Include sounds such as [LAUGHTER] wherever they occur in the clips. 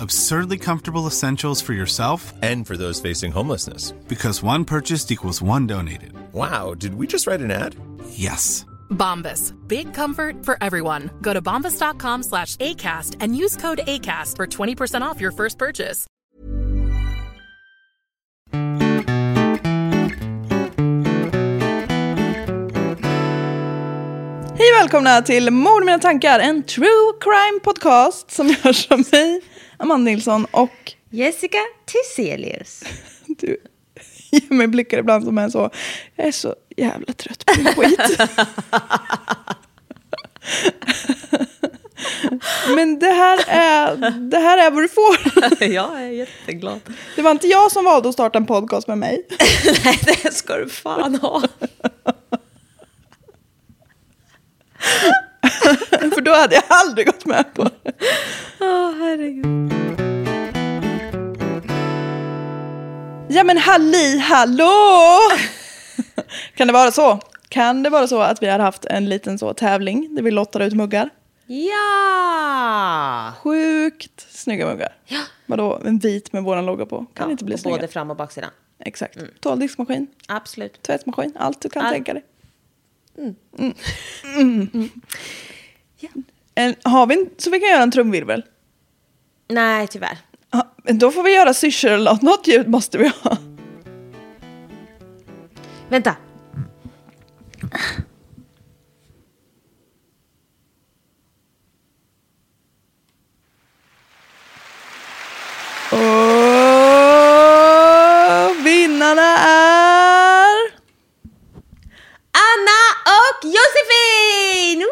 Absurdly comfortable essentials for yourself And for those facing homelessness. because one purchased equals one donated. Wow, did we just write an ad? Yes. Bombas. Big comfort for everyone. Go to bombas.com slash ACAST and use code ACAST for 20% off your first purchase. Hej välkomna till Mord mina tankar, en true crime podcast som görs av mig, Amanda Nilsson och Jessica Tiselius. [LAUGHS] du ger mig blickar ibland som är så, jag är så jävla trött på din skit. [LAUGHS] Men det här, är, det här är vad du får. [LAUGHS] Jag är jätteglad. Det var inte jag som valde att starta en podcast med mig. Nej, det ska du fan ha. För då hade jag aldrig gått med på det. Åh, herregud. Ja men halli hallå! Kan det vara så? Kan det vara så att vi har haft en liten så tävling där vi lottar ut muggar? Ja! Sjukt snygga muggar. Ja. Vadå, en vit med våran logga på? Kan ja inte bli och snygga? både fram och baksidan. Exakt. Toaldiskmaskin, Absolut. tvättmaskin, allt du kan Allt. tänka dig. Mm. Mm. En, har vi en, så vi kan göra en trumvirvel? Nej, tyvärr. Ja, men då får vi göra syrsor, något ljud måste vi ha. Vänta. Och vinnarna är... Anna och Josefin!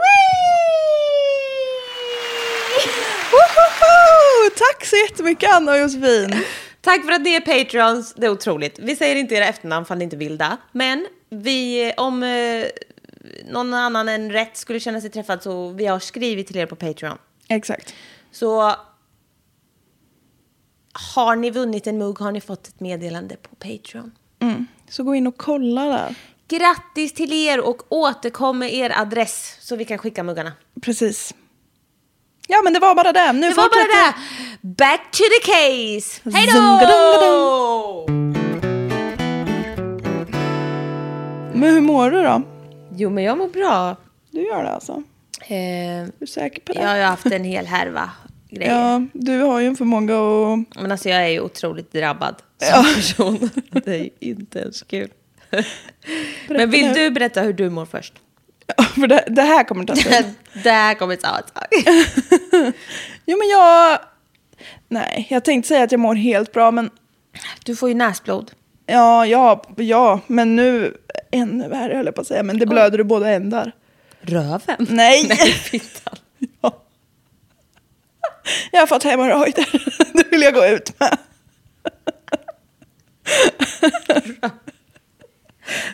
Tack så jättemycket Anna och Josefin. Tack för att ni är patrons. Det är otroligt. Vi säger inte era efternamn för ni inte vill det. Men vi, om eh, någon annan än rätt skulle känna sig träffad så vi har skrivit till er på Patreon. Exakt. Så har ni vunnit en mugg har ni fått ett meddelande på Patreon. Så gå in och kolla där. Grattis till er och återkom med er adress så vi kan skicka muggarna. Precis. Ja men det var bara det. Nu Det var bara det! Back to the case! Hej då! Men hur mår du då? Jo, men jag mår bra. Du gör det alltså? Eh, Du är säker på det? jag har ju haft en hel härva grejer. Ja, du har ju en förmåga att... Men alltså jag är ju otroligt drabbad som person. [LAUGHS] Det är inte ens kul. Men vill du berätta hur du mår först? [LAUGHS] För det, det här kommer ta tid. [LAUGHS] det här kommer ta ett tag. [LAUGHS] Jo men jag... Nej, jag tänkte säga att jag mår helt bra men... Du får ju näsblod. Ja, ja, ja, men nu... Ännu värre höll jag på att säga, men det blöder ur båda ändar. Röven? Nej! Nej, fittan. Ja. Jag har fått hemorrojder. Det vill jag gå ut med.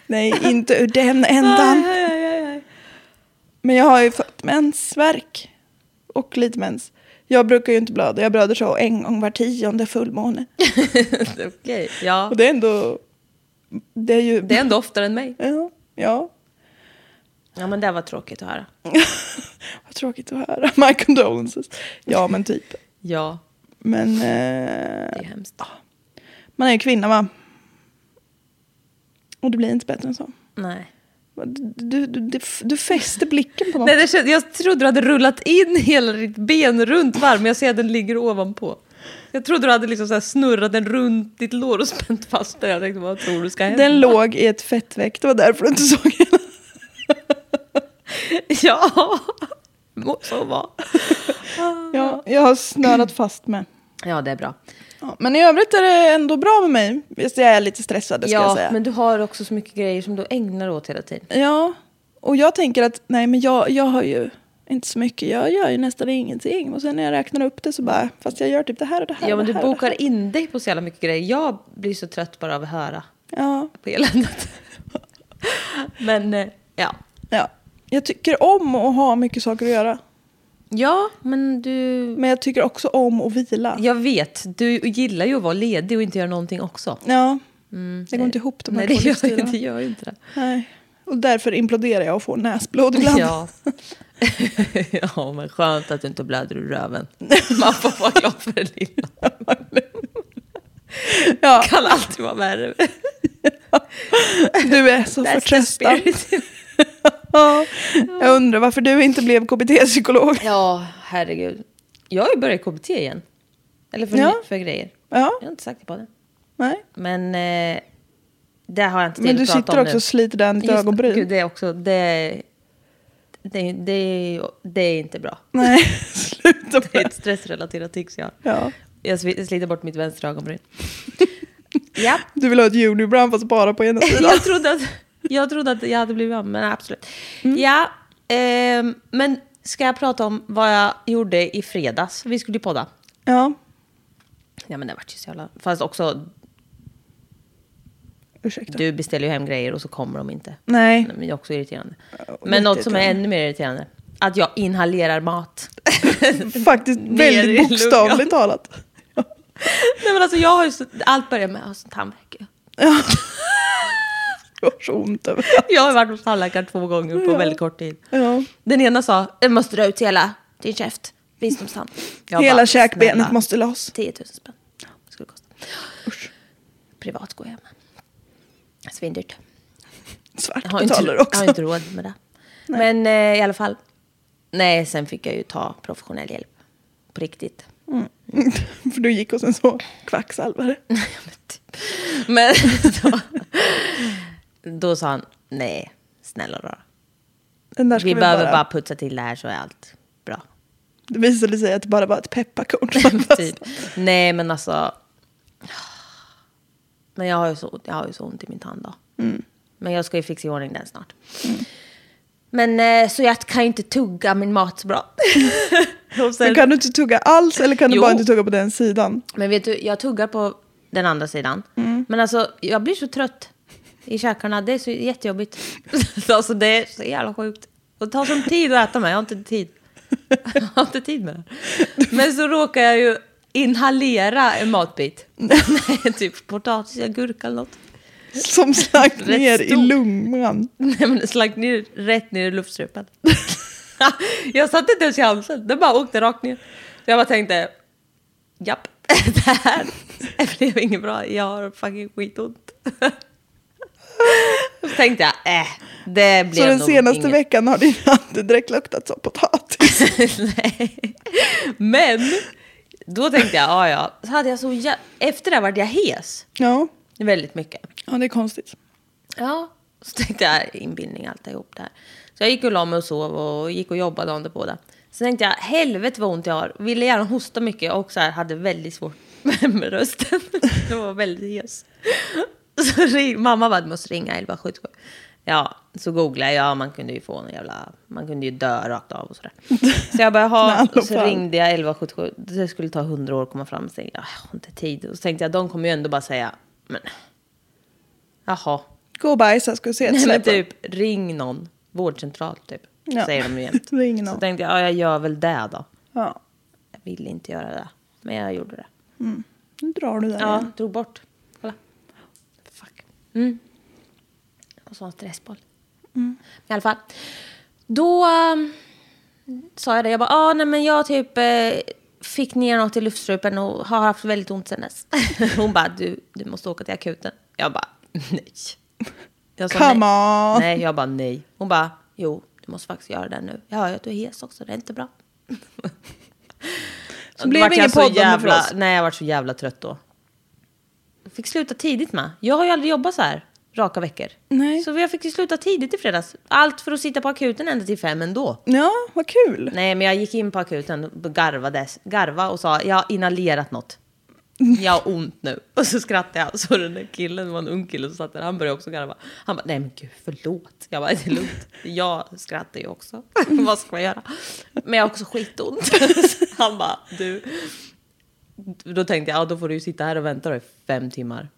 Nej, inte ur den [LAUGHS] ändan. Men jag har ju fått mensvärk. Och lite mens. Jag brukar ju inte blöda. Jag blöder så en gång var tionde fullmåne. [LAUGHS] Okej, ja. Och det är ändå... Det är ju... Det är ändå oftare än mig. Ja, ja. Ja, men det var tråkigt att höra. [LAUGHS] Vad tråkigt att höra. My condolences. Ja, men typ. Ja, Men det eh, är hemskt. man är ju kvinna va? Och det blir inte bättre än så. Nej. Du, du, du, du, fäster blicken på något. Nej, det känns, jag trodde du hade rullat in hela ditt ben runt varm, jag ser att den ligger ovanpå. Jag trodde du hade liksom så snurrat den runt ditt lår och spänt fast den. Jag tänkte, vad tror du ska hända? Den låg i ett fettväck, det var därför du inte såg hela. [LAUGHS] Ja, må så vara. Ja, jag har snörat fast med. Ja, det är bra. Ja, men i övrigt är det ändå bra med mig. Visst jag är lite stressad, det ska jag Ja, säga. men du har också så mycket grejer som du ägnar åt hela tiden. Ja, och jag tänker att nej men jag, jag har ju inte så mycket. Jag gör ju nästan ingenting. Och sen när jag räknar upp det så bara, fast jag gör typ det här och det här Ja, men du bokar in dig på så jävla mycket grejer. Jag blir så trött bara av att höra Ja, på eländet. [LAUGHS] men, eh, ja. ja. Jag tycker om att ha mycket saker att göra. Ja, men du... Men jag tycker också om att vila. Jag vet, du gillar ju att vara ledig och inte göra någonting också. Ja, det går inte ihop de här Nej, det två gör, livsstilarna. det gör ju inte det. Nej. Och därför imploderar jag och får näsblod ibland. Ja. [LAUGHS] ja, men skönt att du inte blöder ur röven. [LAUGHS] Man får vara glad för det lilla. Ja, Kan alltid vara värre. [LAUGHS] du är så förtröstan. Ja. Jag undrar varför du inte blev KBT-psykolog. Ja, herregud. Jag har ju börjat KBT igen. Eller för, Ja. för grejer. Ja, Jag har inte sagt det på det. nej. Men eh, det har jag inte Men tid du att prata sitter också och sliter där ditt ögonbryn. Gud, det är också... Det, det, det, det är inte bra. Nej, [LAUGHS] sluta Det är ett stressrelaterat tics jag har. Ja. Jag sli- sliter bort mitt vänstra ögonbryn. [LAUGHS] ja. Du vill ha ett unibrow fast bara på ena [LAUGHS] sidan. jag, trodde att, jag trodde att jag hade blivit av, men absolut. Mm. Ja, ehm, men ska jag prata om vad jag gjorde i fredags? Vi skulle ju podda. Ja, Ja, men det vart ju så jävla... Fast också, ursäkta. du beställer ju hem grejer och så kommer de inte. Nej, Men det är också irriterande. och Men något som är ännu mer irriterande. Att jag inhalerar mat. [LAUGHS] faktiskt väldigt bokstavligt talat. [LAUGHS] Nej men alltså jag har ju så, allt börjar med att ha tandvärk. Jag [LAUGHS] har så ont över Jag har varit hos tandläkaren två gånger på Ja. väldigt kort tid. ja. Den ena sa, du måste dra ut hela din käft. Visdomstand. Jag Hela bara, käkbenet "Snälla, måste loss. 10 000 spänn. Skulle kosta. Privat går jag med. Svindyrt. Svart Jag har, inte, betalar jag också. har inte råd med det. Men eh, i alla fall. Nej, sen fick jag ju ta professionell hjälp. På riktigt. [LAUGHS] För du gick hos en så kvacksalvare. [LAUGHS] Men [LAUGHS] då, då sa han, nej, snälla rara. Vi vi, behöver bara... bara putsa till det här så är allt bra. Det visade sig att det bara var ett pepparkorn. [LAUGHS] typ. Nej, men alltså. Men jag har ju så, jag har ju så ont i min tand då. Mm. Men jag ska ju fixa i ordning den snart. Men eh, så jag kan ju inte tugga min mat så bra. [LAUGHS] Sen- kan du inte tugga alls eller kan du Jo. bara inte tugga på den sidan? Men vet du, jag tuggar på den andra sidan. Men alltså, jag blir så trött i käkarna. Det är så jättejobbigt. [LAUGHS] alltså, det är så jävla sjukt. Och det tar sån tid att äta med. Jag har inte tid. jag har inte tid med det. Men så råkar jag ju inhalera en matbit. [LAUGHS] Nej, typ potatis, gurka eller något. Som slank ner i lungan. Nej, men det slank ner, rätt ner i luftstrupen. [LAUGHS] jag satte inte ens i halsen. Den bara åkte rakt ner. Så jag bara tänkte, japp, det här blev inget bra. Jag har fucking skitont. [LAUGHS] Så tänkte jag, äh, det blev Så den senaste inget. veckan har din andedräkt luktat som potatis. [LAUGHS] Nej. Men då tänkte jag, ja ja. Så hade jag så jä- Efter det vart jag hes. Ja, Väldigt mycket. ja det är konstigt. Ja, så tänkte jag inbildning alltihop det här. Så jag gick och la mig och sov och gick och jobbade på det. Så tänkte jag, helvete vad ont jag har. Ville gärna hosta mycket och så här, hade väldigt svårt [LAUGHS] med rösten. Jag var väldigt hes. [LAUGHS] Så ring, mamma bara, du måste ringa 1177. Ja, så googlade jag, ja man kunde ju få en jävla, man kunde ju dö rakt av och sådär. Så jag bara, ha, och [LAUGHS] så ringde jag 1177. Det skulle ta 100 år att komma fram. Så tänkte jag, jag har inte tid. Och så tänkte jag, de kommer ju ändå bara säga, men jaha, Gå och bajsa ska du se ett Nej, men typ ring någon vårdcentral typ. Ja. Säger de ju [LAUGHS] jämt. Ring Så någon. tänkte jag, ja jag gör väl det då. Ja, Jag ville inte göra det. Men jag gjorde det. nu drar du där Ja, igen. drog bort. Mm. Och så en stressboll. I alla fall. Då um, sa jag det. Jag bara, ah, nej men jag typ eh, fick ner något i luftstrupen och har haft väldigt ont sen dess. [LAUGHS] Hon bara, du, du måste åka till akuten. Jag bara, [LAUGHS] nej. Jag sa, Come nej. on. Nej, jag bara nej. Hon bara, jo, du måste faktiskt göra det nu. Jag hör ju att du är hes också, det är inte bra. Så blev det ingen podd det för jävla, oss. Nej, jag var så jävla trött då. Fick sluta tidigt med. Jag har ju aldrig jobbat så här raka veckor. Nej. Så jag fick ju sluta tidigt i fredags. Allt för att sitta på akuten ända till fem ändå. Ja, vad kul. Nej, men jag gick in på akuten och garvade, garva och sa jag har inhalerat något. Jag har ont nu. [LAUGHS] Och så skrattade jag. Så den där killen, var en ung kille som satt där, han började också garva. Han bara, nej men gud, förlåt. Jag bara, det är lugnt. Jag skrattar ju också. [LAUGHS] Vad ska man göra? Men jag har också skitont. [LAUGHS] han bara, du. Då tänkte jag, ja då får du ju sitta här och vänta då i fem timmar.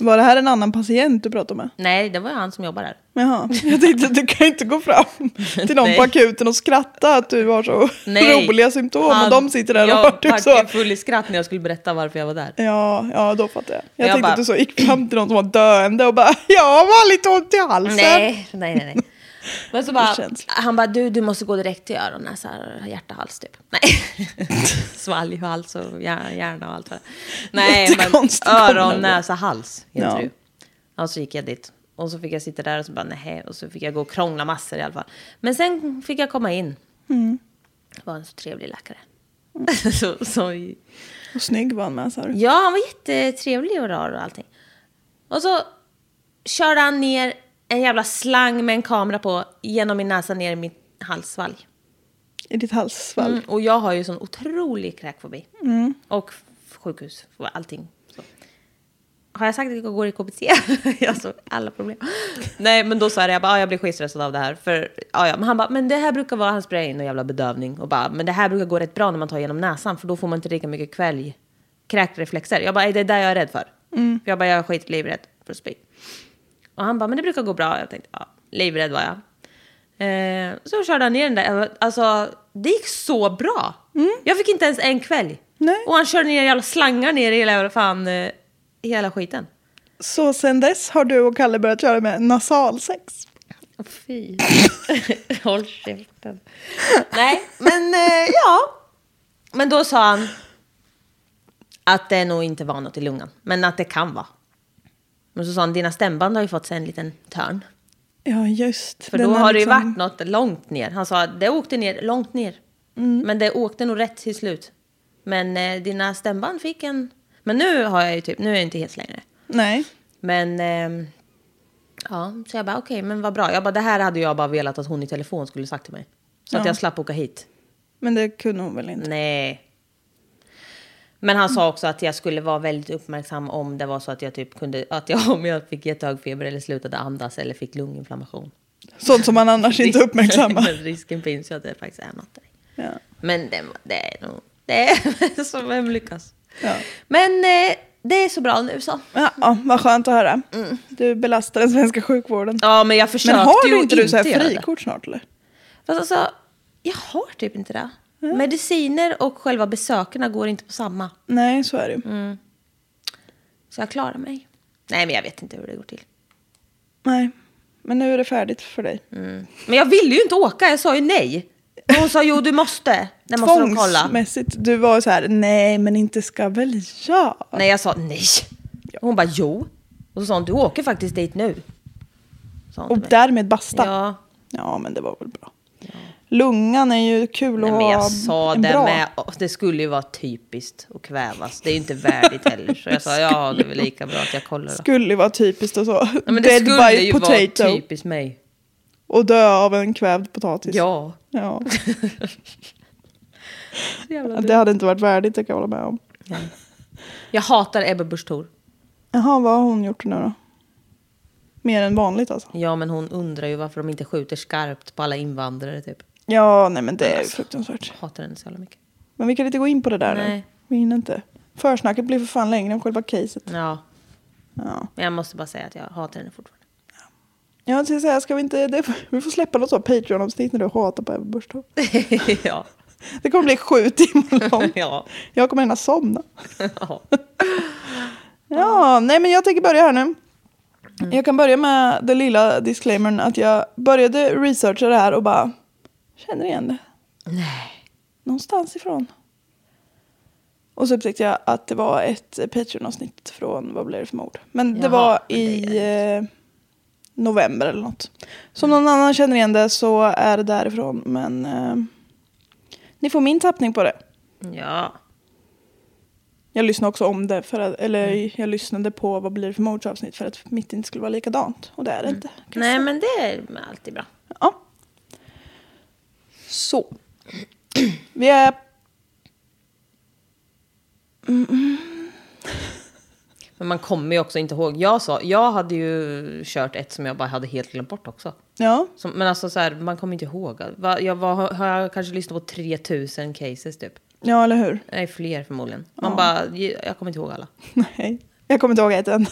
Var det här en annan patient du pratade med? Nej, det var ju han som jobbar där. Jaha, jag tänkte att du kan inte gå fram [LAUGHS] till någon på akuten och skratta att du har så Nej, roliga symptom och han- de sitter där och jag har typ så. ju full i skratt när jag skulle berätta varför jag var där. Ja, ja, då fattar jag. Jag, Jag tänkte bara- att du så gick fram till någon som var döende och bara jag har lite ont i halsen. Nej, nej, nej. nej. Men så bara, han bara, du, du måste gå direkt till öron, näsa, hjärta, hals typ. Nej. [LAUGHS] Svalg, hals och hjär- hjärna och allt vad [LAUGHS] Nej, men öron, näsa, hals heter Ja. det ju. Ja, så gick jag dit. Och så fick jag sitta där och så bara nej. Och så fick jag gå och krångla massor i alla fall. Men sen fick jag komma in. Mm. Det var en så trevlig läkare. [LAUGHS] så, så, Och snygg var han med sa du. Ja, han var jättetrevlig och rar och allting. Och så körde han ner en jävla slang med en kamera på genom min näsa ner i mitt halssvalg. I ditt halssvalg. Mm, och jag har ju sån otrolig kräkfobi. Och f- sjukhus och allting. Så. Har jag sagt att jag går i KBT? [LAUGHS] alltså alla problem. Nej, men då sa jag det, jag bara, ah, jag blir skitstressad av det här. För, ah, ja. Men han bara, men det här brukar vara, han sprayar in en jävla bedövning. Och bara, men det här brukar gå rätt bra när man tar genom näsan. För då får man inte lika mycket kvälj, kräkreflexer. Jag bara, det är det jag är rädd för. För jag bara, jag är skitlivrädd för spy. Och han bara, men det brukar gå bra. Jag tänkte, ja, livrädd var jag. Eh, så körde han ner den där. Alltså, det gick så bra. Jag fick inte ens en kvälj. Nej. Och han körde ner jävla slangar ner i hela, fan, eh, hela skiten. Så sen dess har du och Kalle börjat köra med nasalsex. Fy. [LAUGHS] Håll käften. Nej, men eh, ja. Men då sa han att det nog inte var något i lungan. Men att det kan vara. Men så sa han, dina stämband har ju fått sig en liten törn. Ja, just. För då har det ju liksom- varit något långt ner. Han sa det åkte ner, långt ner. Men det åkte nog rätt till slut. Men eh, dina stämband fick en... Men nu har jag ju typ, nu är jag inte helt längre. Nej. Men... ehm, ja, så jag bara okej, men vad bra. Jag bara det här hade jag bara velat att hon i telefon skulle sagt till mig. Så att Ja. jag slapp åka hit. Men det kunde hon väl inte. Nej. Men han sa också att jag skulle vara väldigt uppmärksam om det var så att jag typ kunde, att jag, [LAUGHS] om jag fick jättehög feber eller slutade andas eller fick lunginflammation. Sånt som man annars inte [LAUGHS] uppmärksammar. [LAUGHS] Risken finns ju att det faktiskt är något. Ja. Men det, det är nog, det är så vem lyckas. Ja. Men eh, det är så bra nu så. Ja, vad skönt att höra. Du belastar den svenska sjukvården. Ja, men jag försökte Men har du inte du så här frikort snart eller? Fast alltså, jag har typ inte det. Mediciner och själva besökarna går inte på samma. Nej, så är det. Mm. Så jag klarar mig. Nej, men jag vet inte hur det går till. Nej, men nu är det färdigt för dig. Men jag ville ju inte åka, jag sa ju nej. Och hon sa jo, du måste. Det måste de kolla. Tvångsmässigt. Du var så här, nej men inte ska väl jag? Nej, jag sa nej. Hon bara jo. Och så sa hon, du åker faktiskt dit nu. Och därmed basta. Ja. Ja, men det var väl bra. Lungan är ju kul nej, att men ha jag sa en det bra. med. Det skulle ju vara typiskt att kvävas. Det är ju inte värdigt heller. Så jag sa ja, [LAUGHS] det är väl lika bra att jag kollar då. Skulle ju vara typiskt och så. Ja, men det Dead skulle by ju potato. vara typiskt mig. Och dö av en kvävd potatis. Ja. ja. [LAUGHS] Det hade inte varit värdigt, det kan jag hålla med om. Jag hatar Ebba Busch Thor. Jaha, vad har hon gjort nu då? Mer än vanligt alltså? Ja, men hon undrar ju varför de inte skjuter skarpt på alla invandrare typ. Ja, nej men det är Alltså. fruktansvärt. Hatar henne så jävla mycket. Men vi kan inte gå in på det där nu. Nej. Vi hinner inte. Försnacket blir för fan längre än själva caset. Ja, Ja. men jag måste bara säga att jag hatar henne fortfarande. Jag ska säga, ska vi inte... Det, vi får släppa något så Patreon-avsnitt när du hatar på Ebba Busch [LAUGHS] ja. Det kommer bli sju timmar långt. [LAUGHS] ja. Jag kommer hinna somna. ja. [LAUGHS] Ja, nej men jag tänker börja här nu. Jag kan börja med den lilla disclaimern att jag började researcha det här och bara känner igen det. Nej. Någonstans ifrån. Och så upptäckte jag att det var ett Patreon-avsnitt från Vad blir det för mord? Men det Jaha, var i eh, november eller något. Så om någon annan känner igen det så är det därifrån. Men eh, ni får min tappning på det. Ja. Jag lyssnade också om det, för att, eller jag lyssnade på Vad blir det för mordsavsnitt för att mitt inte skulle vara likadant. Och det är det inte. kan jag Nej, men det är alltid bra. Ja. Så. Vi är... [LAUGHS] Men man kommer ju också inte ihåg. Jag, sa, jag hade ju kört ett som jag bara hade helt glömt bort också. Ja. Som, men alltså så här, man kommer inte ihåg. Va, jag var, har jag kanske lyssnat på 3000 cases typ. ja, eller hur? Nej, fler förmodligen. Man bara, jag kommer inte ihåg alla. [LAUGHS] Nej, jag kommer inte ihåg ett än.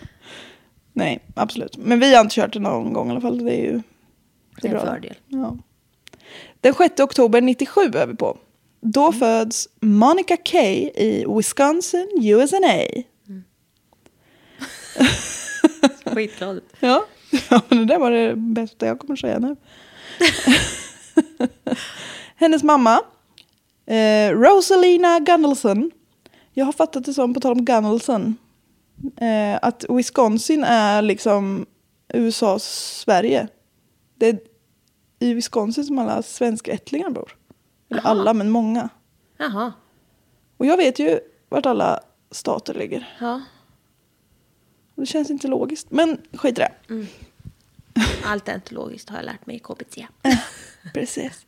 [LAUGHS] Nej, absolut. Men vi har inte kört det någon gång i alla fall. Det är ju Det är en bra. fördel. Ja. Den 6 oktober 97 är vi på. Då Mm. föds Monica Kay i Wisconsin, USA. [LAUGHS] Skitglad ut. [LAUGHS] Ja. ja, men det där var det bästa jag kommer säga nu. [LAUGHS] Hennes mamma, eh, Rosalina Gunnelson. Jag har fattat det som, på tal om Gunnelson, eh, att Wisconsin är liksom USAs Sverige. Det är i Wisconsin som alla svenskättlingar bor. Eller alla, men många. Jaha. Och jag vet ju vart alla stater ligger. Ja. Det känns inte logiskt, men skit i det. Allt är inte logiskt har jag lärt mig i KBT. [LAUGHS] Precis.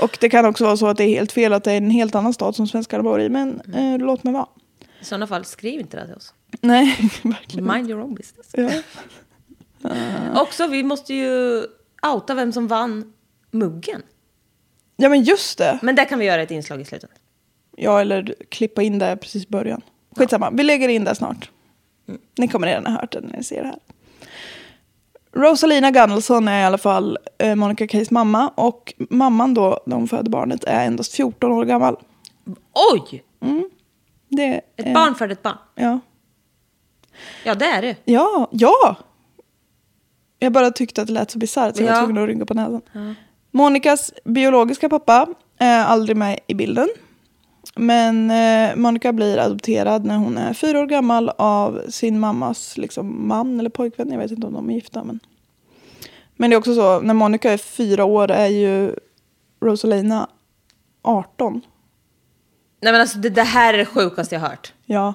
Och det kan också vara så att det är helt fel att det är en helt annan stat som svenskarna bor i. Men Mm. eh, låt mig vara. I sådana fall, skriv inte det till oss. Nej, [LAUGHS] verkligen. Mind your own business. Ja. [LAUGHS] Också, vi måste ju outa vem som vann muggen. ja, men just det. Men det kan vi göra ett inslag i slutet. Ja, eller klippa in det precis i början. Skitsamma, vi lägger in det snart. Ni kommer redan ha hört det när ni ser det här. Rosalina Gunnelson är i alla fall eh, Monica Kays mamma. Och mamman då, när hon födde barnet, är endast 14 år gammal. Oj! Det, Ett barn födde ett barn. Ja. Ja, det är det. Ja, ja! Jag bara tyckte att det lät så bisarrt så jag var Ja. tvungen att rynka på näsan. Monikas biologiska pappa är aldrig med i bilden. Men eh, Monica blir adopterad när hon är fyra år gammal av sin mammas liksom, man eller pojkvän. Jag vet inte om de är gifta. Men, men det är också så, när Monica är fyra år är ju Rosalina 18. Nej men alltså det, det här är det sjukaste jag hört. Ja,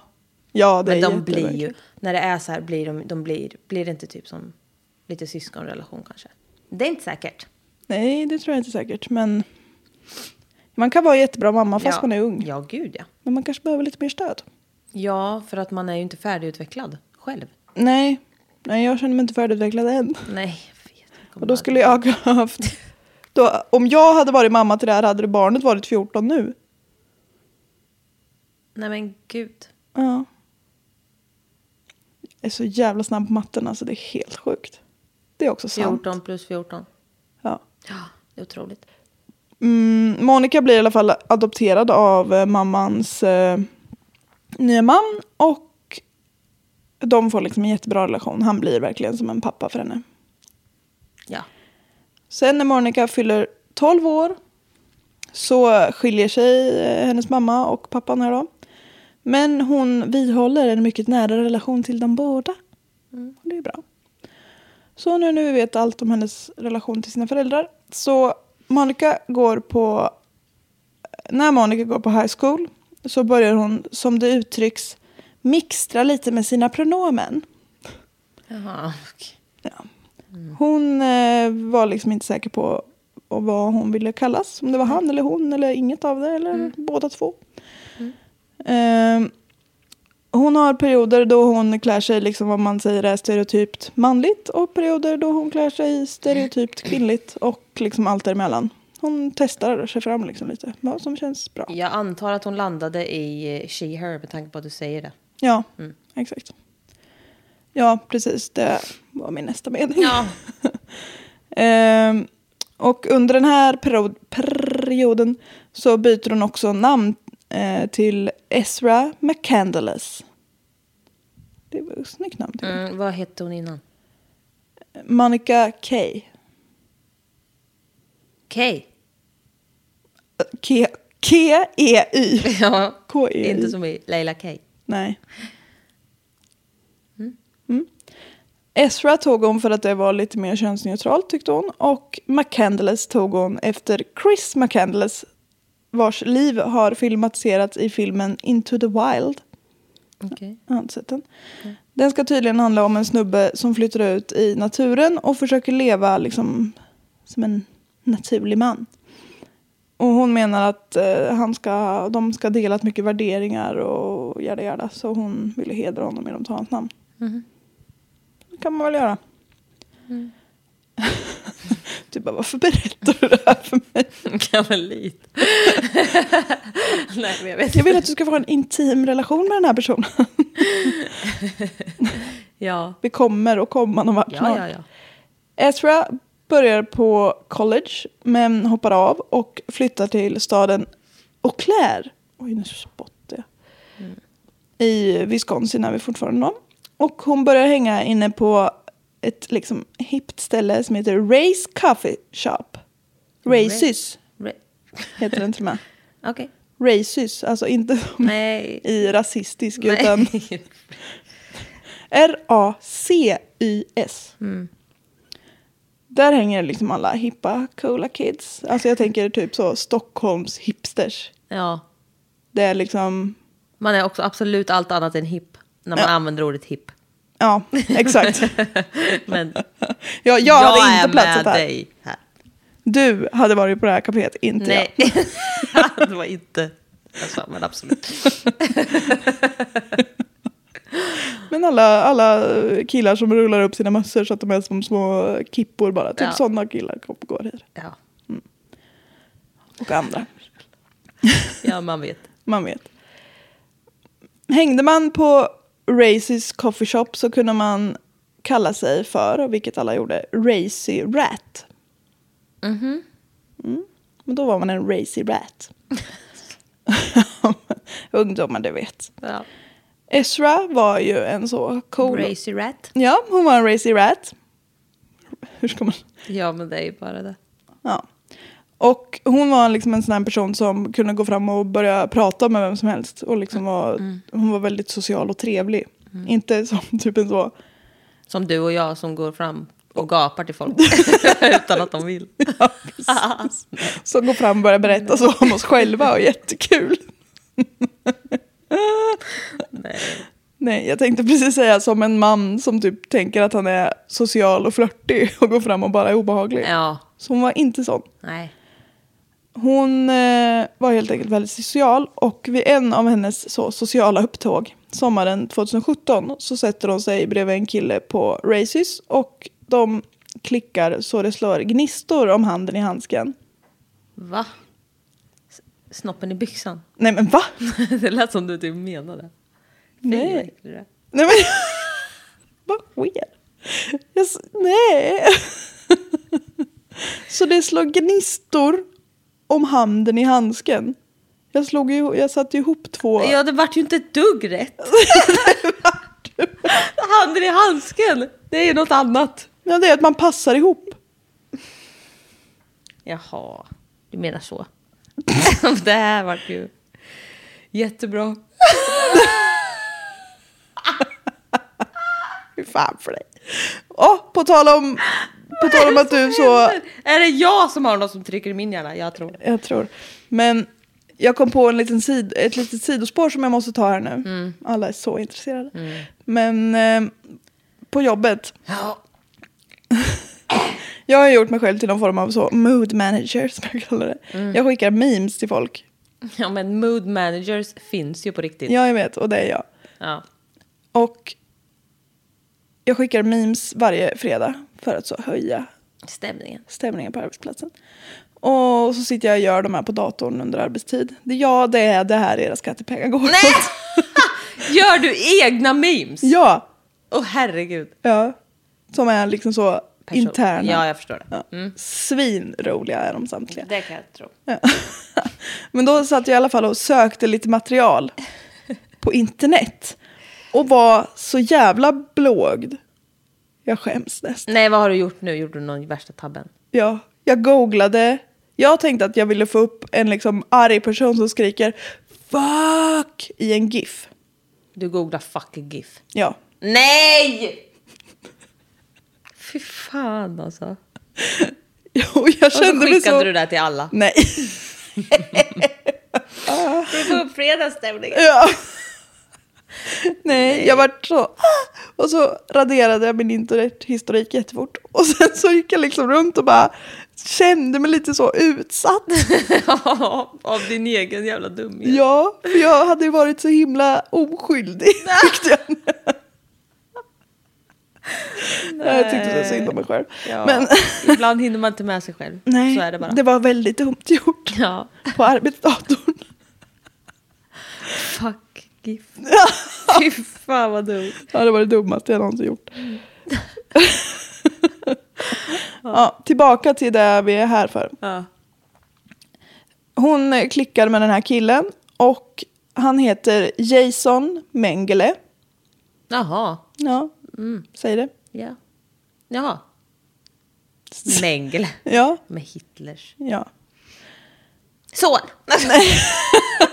ja det Men är de blir ju, när det är så här blir de, de blir, blir det inte typ som lite syskonrelation kanske? Det är inte säkert. Nej, det tror jag inte säkert. Men man kan vara jättebra mamma fast ja. man är ung. Ja, gud ja. Men man kanske behöver lite mer stöd. Ja, för att man är ju inte färdigutvecklad själv. Nej, nej jag känner mig inte färdigutvecklad än. Nej, jag Och då skulle jag ha haft... Då, om jag hade varit mamma till det här hade det barnet varit 14 nu. Nej men gud. Ja. Jag är så jävla snabb på matten, alltså det är helt sjukt. Det är också sant. 14 plus 14. Ja. Ja, det är otroligt. Mm, Monica blir i alla fall adopterad av eh, mammans eh, nya man och de får liksom en jättebra relation. Han blir verkligen som en pappa för henne. Ja. Sen när Monica fyller 12 år så skiljer sig eh, hennes mamma och pappan här då. Men hon vidhåller en mycket nära relation till dem båda. Och det är bra. Så nu när vi vet allt om hennes relation till sina föräldrar. Så Monica går på... När Monica går på high school så börjar hon, som det uttrycks, mixtra lite med sina pronomen. Jaha. okej. Ja. Hon eh, var liksom inte säker på och vad hon ville kallas. Om det var han eller hon eller inget av det eller båda två. Eh, hon har perioder då hon klär sig liksom vad man säger är stereotypt manligt och perioder då hon klär sig stereotypt kvinnligt och liksom allt däremellan. Hon testar sig fram liksom lite vad som känns bra. Jag antar att hon landade i eh, she, her med tanke på att du säger det. Ja, exakt. Ja, precis. Det var min nästa mening. Ja. [LAUGHS] Ehm, och under den här period, perioden så byter hon också namn eh, till Ezra McCandless. Det var ett snyggt namn. Mm, vad hette hon innan? Monica Kay. Kay. K- K-E-Y. [LAUGHS] Ja, K-E-Y. inte som i Leila Kay. Nej. Mm. Ezra tog hon för att det var lite mer könsneutralt tyckte hon. Och McCandless tog hon efter Chris McCandless vars liv har filmatiserats i filmen Into the Wild. Sett den. Den ska tydligen handla om en snubbe som flyttar ut i naturen och försöker leva liksom som en naturlig man. Och hon menar att eh, han ska, de ska delat mycket värderingar och jada jada. Så hon ville hedra honom genom att ta hans namn. Det kan man väl göra. [LAUGHS] du bara, varför berättar du det här för mig? Kan väl lite. [LAUGHS] Nej, men jag vet Jag vill att du ska få en intim relation med den här personen. [LAUGHS] Ja. Vi kommer och komma någon vart Ja, ja, ja. Ezra börjar på college men hoppar av och flyttar till staden Eau Claire. Oj, nu spottar jag. I Wisconsin är vi fortfarande då. Och hon börjar hänga inne på ett liksom hippt ställe som heter Race Coffee Shop. Racys Re- heter den till och med. [LAUGHS] Okej. Racys, alltså inte som Nej. i rasistisk Nej. utan [LAUGHS] R-A-C-Y-S. Där hänger liksom alla hippa, coola kids. Alltså jag tänker typ så Stockholms hipsters. ja. Det är liksom, Man är också absolut allt annat än hipp. När man Ja. använder ordet hipp. Ja exakt. [LAUGHS] Men ja, jag, hade är inte platsat här. dig här. Du hade varit på det här kaféet, inte Nej, jag. [LAUGHS] det var inte... Alltså, men absolut. [LAUGHS] Men alla, alla killar som rullar upp sina mössor så att de är som små kippor bara. Typ Ja. sådana killar går här. Ja, Och andra. ja man vet. Man vet. Hängde man på Racys coffee shop så kunde man kalla sig för, vilket alla gjorde, Racy Rat. Mm. Men då var man en Racy Rat. [LAUGHS] Ungdomar, det vet. Ja. Ezra var ju en så cool... Crazy rat. Ja, hon var en Racy Rat. Hur ska man... Ja, men det är ju bara det. Ja. Och hon var liksom en sån person som kunde gå fram och börja prata med vem som helst. Och liksom var, Hon var väldigt social och trevlig. Inte som [LAUGHS] typ en så... Som du och jag som går fram och gapar till folk [LAUGHS] utan att de vill. Ja, som går fram och börjar berätta så om oss själva och jättekul. Nej. Nej, jag tänkte precis säga som en man som typ tänker att han är social och flörtig och går fram och bara är obehaglig. Ja, Så hon var inte sån. nej. Hon eh, var helt enkelt väldigt social och vid en av hennes så, sociala upptåg sommaren 2017 så sätter hon sig bredvid en kille på Racys och de klickar så det slår gnistor om handen i handsken. Va? S- Snoppen i byxan? Nej men va? [LAUGHS] det lät som du typ menade. Nej. Nej men [LAUGHS] vad sker? Jag, nej. [LAUGHS] så det slår gnistor om handen i handsken. Jag, slog ju, jag satte ihop två. Ja, det vart ju inte ett dugg rätt. [LAUGHS] Handen i handsken, det är något annat. Ja, det är att man passar ihop. Jaha, du menar så. [LAUGHS] det här vart ju jättebra. [LAUGHS] Fy fan för dig. Och på tal om, på tal om att du så, Är det jag som har något som trycker i min hjärna? Jag tror. jag tror, men jag kom på en liten sid, ett litet sidospår som jag måste ta här nu. Mm. Alla är så intresserade. Men eh, på jobbet, Ja. [LAUGHS] jag har gjort mig själv till någon form av så mood manager som jag kallar det. Mm. Jag skickar memes till folk. ja, men mood managers finns ju på riktigt. Ja, jag vet, och det är jag. Ja. Och jag skickar memes varje fredag för att så höja Stämningen. stämningen på arbetsplatsen. Och så sitter jag och gör de här på datorn under arbetstid. Det, ja, det är det här era skattepengar går Nej! [LAUGHS] Gör du egna memes? Ja, Åh herregud. ja. Som är liksom så Person- interna. Ja, jag förstår det. Ja. Svinroliga är de samtliga. Det kan jag tro. Ja. [LAUGHS] Men då satt jag i alla fall och sökte lite material på internet. Och var så jävla blågd. Jag skäms nästan. Nej, vad har du gjort nu? Gjorde du någon värsta tabben? Ja, jag googlade. Jag tänkte att jag ville få upp en liksom arg person som skriker fuck i en GIF. Du googlar fuck GIF. Ja. Nej! [LAUGHS] Fy fan alltså. [LAUGHS] Och jag Och så kände skickade så... du det till alla. Nej. [LAUGHS] Du får upp fredagsstämningen. Ja. [LAUGHS] Nej, jag vart så... "Ah!" Och så raderade jag min internethistorik jättefort. Och sen så gick jag liksom runt och bara kände mig lite så utsatt. [LAUGHS] Av din egen jävla dumhet. Ja, för jag hade ju varit så himla oskyldig [LAUGHS] tyckte jag. Jag tyckte så synd om mig själv. Ja. Men Ibland hinner man inte med sig själv. nej, Så är det bara. det var väldigt dumt gjort Ja. på arbetsdatorn. Fuck GIF. [LAUGHS] Fy fan vad dumt. Ja, det var det dummaste jag någonsin gjort. [LAUGHS] ja, tillbaka till det vi är här för. Ja. Hon klickar med den här killen och han heter Jason Mengele. Jaha. Ja, säg det. Ja. Jaha. Mengele. Ja, Med Hitlers. ja. Son! [LAUGHS]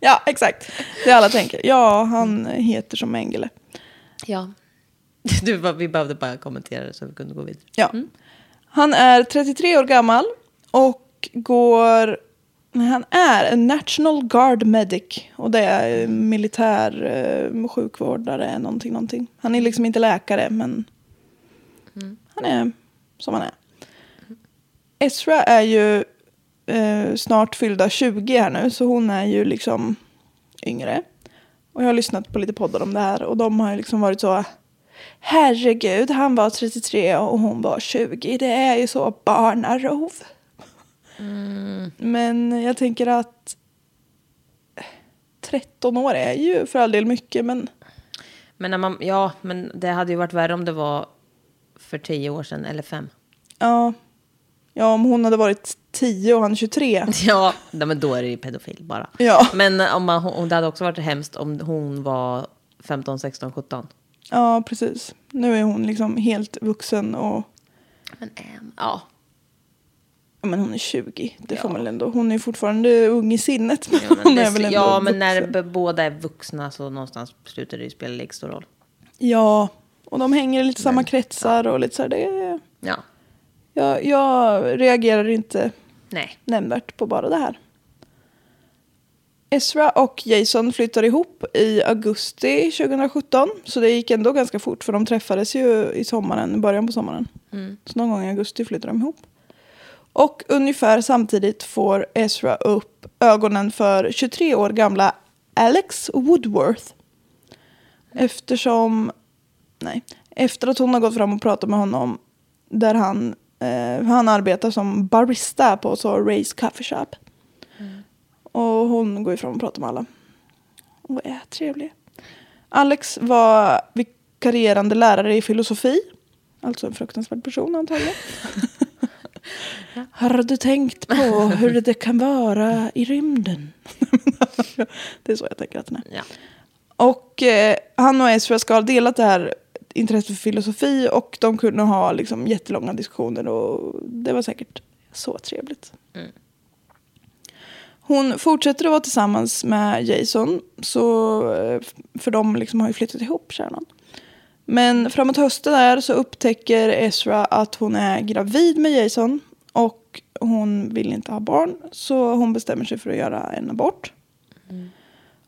Ja, exakt. Det alla tänker. Ja, han heter som Mengele. Ja. [LAUGHS] Du, vi behövde bara kommentera det så vi kunde gå vidare. Ja. Han är 33 år gammal och går... Nej, han är en National Guard Medic. Och det är eh, militär eh, sjukvårdare, någonting, någonting. Han är liksom inte läkare, men han är som han är. Ezra är ju eh, snart fyllda 20 här nu, så hon är ju liksom yngre. Och jag har lyssnat på lite poddar om det här och de har ju liksom varit så Herregud, han var 33 och hon var 20. Det är ju så barnarov. Men jag tänker att 13 år är ju för all del mycket, men Men när man, ja, men det hade ju varit värre om det var för tio år sedan eller fem. ja. Ja, om hon hade varit 10 och han 23. [LAUGHS] Ja, nej, men då är det ju pedofil bara. Ja. Men om man, det hade också varit hemskt om hon var 15, 16, 17. Ja, precis. Nu är hon liksom helt vuxen och Men ähm, ja. ja, men hon är 20. Det får man väl ändå. Hon är fortfarande ung i sinnet. Men Ja, men, hon är väl ändå ja, men när båda är vuxna så någonstans slutar det ju spela lika stor roll. Ja, och de hänger i lite samma kretsar och lite så här. Det, Ja, jag, jag reagerar inte nej. nämnvärt på bara det här. Ezra och Jason flyttade ihop i augusti 2017. Så det gick ändå ganska fort för de träffades ju i sommaren, i början på sommaren. Så någon gång i augusti flyttade de ihop. Och ungefär samtidigt får Ezra upp ögonen för 23 år gamla Alex Woodworth. Eftersom, nej, efter att hon har gått fram och pratat med honom där han, eh, han arbetar som barista på så Rays Coffee Shop. Och hon går ifrån och pratar med alla. Och är trevlig. Alex var vikarierande lärare i filosofi. Alltså en fruktansvärd person antagligen. [LAUGHS] Har du tänkt på hur det kan vara i rymden? [LAUGHS] det är så jag tänker att den är. Ja. Och eh, han och Ezra ska ha delat det här intresset för filosofi och de kunde ha liksom jättelånga diskussioner och det var säkert så trevligt. Hon fortsätter att vara tillsammans med Jason så, eh, för de liksom har ju flyttat ihop kärnan. Men framåt hösten där så upptäcker Ezra att hon är gravid med Jason och hon vill inte ha barn så hon bestämmer sig för att göra en abort.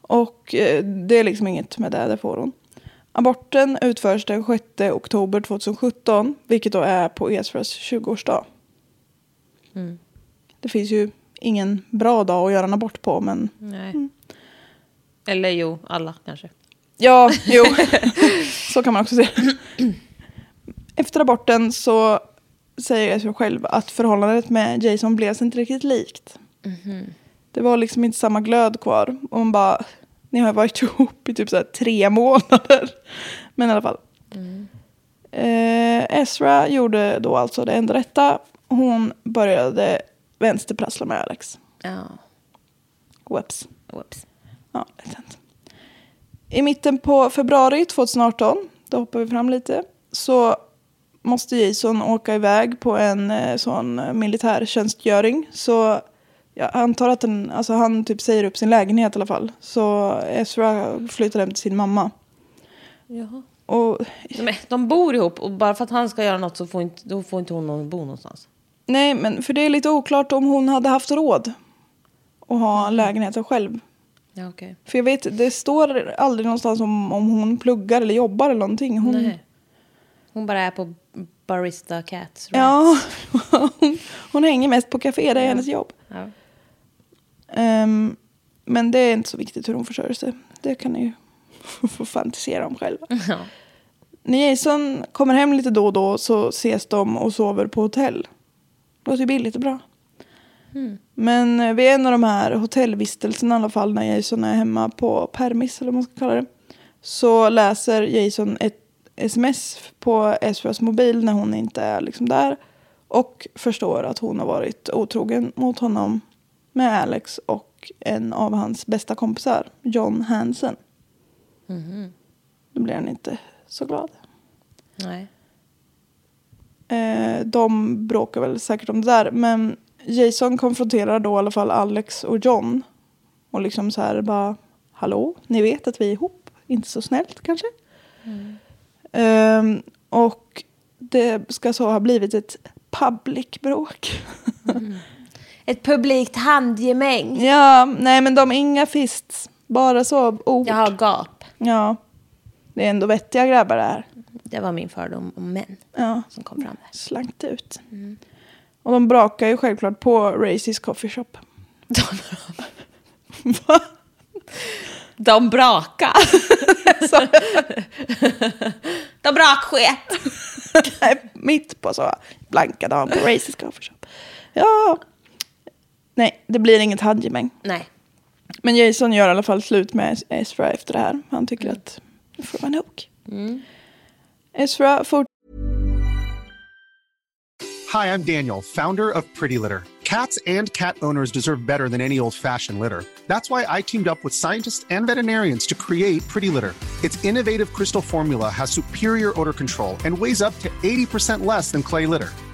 Och eh, det är liksom inget med det, det får hon. Aborten utförs den 6 oktober 2017, vilket då är på Ezras 20-årsdag. Det finns ju ingen bra dag att göra en abort på, men Nej. Eller jo, alla kanske. ja, [LAUGHS] jo, så kan man också se. Efter aborten så säger Ezra själv att förhållandet med Jason blev inte riktigt likt. Det var liksom inte samma glöd kvar. Och man bara, ni har varit [LAUGHS] ihop i typ så tre månader. Men i alla fall. Eh, Ezra gjorde då alltså det enda rätta. Hon började vänsterprassla med Alex. Ja. Whoops. Whoops. Ja, lätt hänt. I mitten på februari 2018, då hoppar vi fram lite, så måste Jason åka iväg på en eh, sån militärtjänstgöring. Så jag antar att den, alltså han typ säger upp sin lägenhet i alla fall. Så Ezra flyttar hem till sin mamma. Jaha. Och, Men, de bor ihop och bara för att han ska göra något så får inte, då får inte hon någon bo någonstans. nej, men för det är lite oklart om hon hade haft råd att ha lägenheten själv. Ja, okej. För jag vet, det står aldrig någonstans om, om hon pluggar eller jobbar eller någonting. Hon, Nej. Hon bara är på Barista Cats. right? Ja, [LAUGHS] hon, hon hänger mest på café, det är hennes jobb. Ja. Ehm, men det är inte så viktigt hur hon försörjer sig. Det kan ni ju [LAUGHS] få fantisera om själva. [LAUGHS] Ja. När Jason kommer hem lite då och då så ses de och sover på hotell. Det låter ju billigt och bra. Men eh, vid en av de här hotellvistelserna i alla fall när Jason är hemma på permis eller vad man ska kalla det. Så läser Jason ett sms på Ezras mobil när hon inte är liksom där. Och förstår att hon har varit otrogen mot honom med Alex och en av hans bästa kompisar, John Hansen. Då blir han inte så glad. Nej. Eh, de bråkar väl säkert om det där. Men Jason konfronterar då i alla fall Alex och John. Och liksom så här bara, hallå, ni vet att vi är ihop. Inte så snällt kanske. Ehm, och det ska så ha blivit ett public bråk. Ett publikt handgemäng. ja, nej men de är inga fists. Bara så ord. Jag har gap. Ja. Det är ändå vettiga grabbar det här. Det var min fördom om män Ja. som kom fram där. Slankt ut. Och de brakar ju självklart på Racys coffee shop. [LAUGHS] Va? De braka. [LAUGHS] De braksket. [LAUGHS] Mitt på så blanka dagen på Racys coffee shop. Ja. Nej, det blir inget handgemäng. Nej. Men Jason gör i alla fall slut med Ezra efter det här. Han tycker att nu får man nog. Ezra fort Hi, I'm Daniel, founder of Pretty Litter. Cats and cat owners deserve better than any old fashioned litter. That's why I teamed up with scientists and veterinarians to create Pretty Litter. Its innovative crystal formula has superior odor control and weighs up to 80% less than clay litter.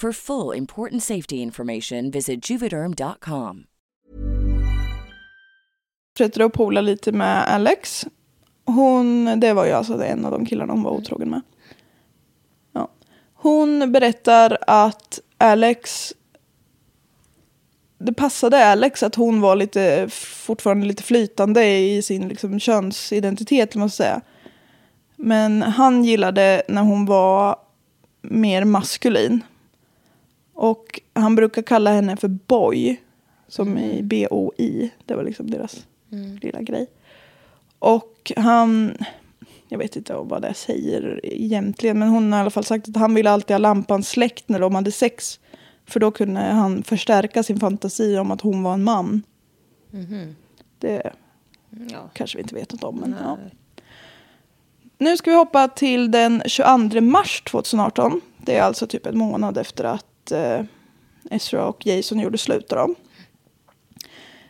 For full important safety information, visit juvederm.com. fortsätter att pola lite med Alex. Hon, det var ju alltså en av de killarna hon var otrogen med. Ja. Hon berättar att Alex det passade Alex att hon var lite, fortfarande lite flytande i sin liksom, könsidentitet, måste säga. Men han gillade när hon var mer maskulin. Och han brukar kalla henne för boy, som i B-O-I. Det var liksom deras lilla grej. Och han, jag vet inte vad det säger egentligen, men hon har i alla fall sagt att han ville alltid ha lampan släckt när de hade sex. För då kunde han förstärka sin fantasi om att hon var en man. Det Ja. kanske vi inte vet något om. Men, ja. Nu ska vi hoppa till den 22 mars 2018. Det är alltså typ en månad efter att eh, Ezra och Jason gjorde slut. Då.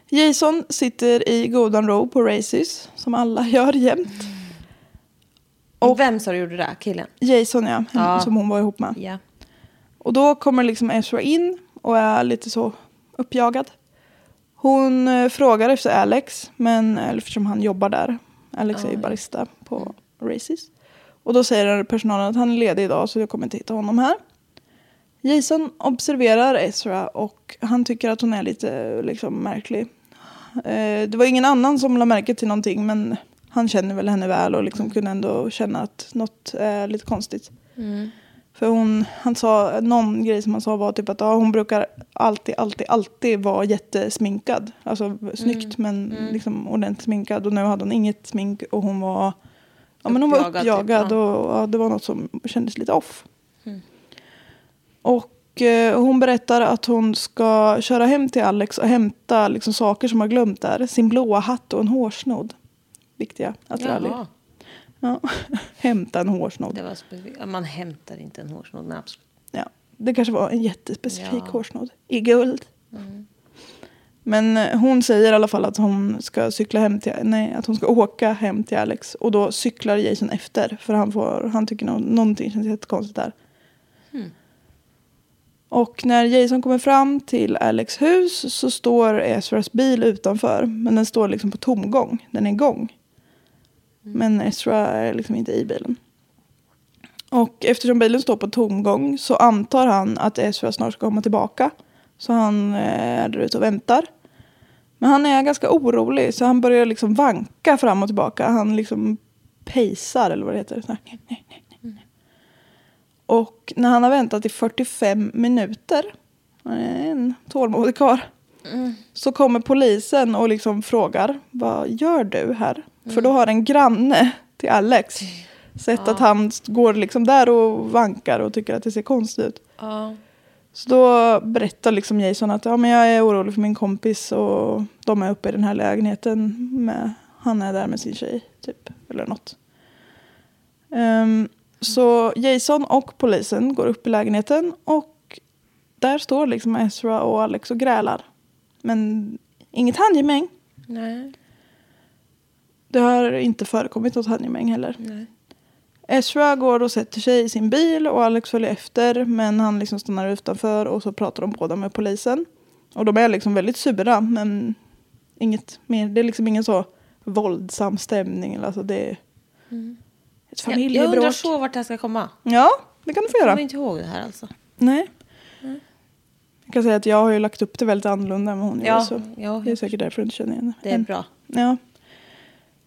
Jason sitter i Golden Row på Races, som alla [LAUGHS] gör jämt. Och vem sa du gjorde det? Killen? Jason ja, Ja. som hon var ihop med. Ja. Och då kommer liksom Ezra in och är lite så uppjagad. Hon eh, frågar efter Alex, men eller eftersom han jobbar där. Alex är ju barista på Races. Och då säger personalen att han är ledig idag så jag kommer inte hitta honom här. Jason observerar Ezra och han tycker att hon är lite liksom, märklig. Eh, det var ingen annan som lade märke till någonting men han känner väl henne väl och liksom kunde ändå känna att något är lite konstigt. För hon, han sa, någon grej som han sa var typ att ja, hon brukar alltid, alltid, alltid vara jättesminkad. Alltså snyggt men liksom ordentligt sminkad. Och nu hade hon inget smink och hon var, ja, men hon var Uppjagad, typ, ja. och ja, det var något som kändes lite off. Och eh, hon berättar att hon ska köra hem till Alex och hämta liksom, saker som har glömt där. Sin blåa hatt och en hårsnodd. Viktiga attiraljer. Jaha. Ja. [LAUGHS] hämta en hårsnodd. Det var specifikt. Man hämtar inte en hårsnodd. Nej, absolut. Ja, det kanske var en jättespecifik Ja. hårsnodd. I guld. Men eh, hon säger i alla fall att hon ska cykla hem till, nej, att hon ska åka hem till Alex. Och då cyklar Jason efter. För han, får, han tycker nå- någonting känns jättekonstigt där. Och när Jason kommer fram till Alex hus så står Ezras bil utanför. Men den står liksom på tomgång. Den är igång. Men Ezra är liksom inte i bilen. Och eftersom bilen står på tomgång så antar han att Ezra snart ska komma tillbaka. Så han eh, är där ute och väntar. Men han är ganska orolig så han börjar liksom vanka fram och tillbaka. Han liksom pejsar eller vad det heter. Så här, nej, nej, nej. Och när han har väntat i 45 minuter, en tålmodig karl, så kommer polisen och liksom frågar vad gör du här? För då har en granne till Alex sett att han går liksom där och vankar och tycker att det ser konstigt ut. Ja. Så då berättar liksom Jason att ja, men jag är orolig för min kompis och de är uppe i den här lägenheten. Med, han är där med sin tjej, typ. Eller något. Ehm, så Jason och polisen går upp i lägenheten och där står liksom Ezra och Alex och grälar. Men inget handgemäng. Nej. Det har inte förekommit något handgemäng heller. Ezra går och sätter sig i sin bil och Alex följer efter. Men han liksom stannar utanför och så pratar de båda med polisen. Och de är liksom väldigt sura men inget mer. Det är liksom ingen så våldsam stämning. Alltså det är ett Jag, jag familjebråk. undrar så vart det här ska komma. Ja, det kan du få Jag göra. kommer inte ihåg det här alltså. Nej. Jag kan säga att jag har ju lagt upp det väldigt annorlunda än vad hon Ja, gör. Så ja. det är säkert därför du inte känner igen det. Det är bra. Ja.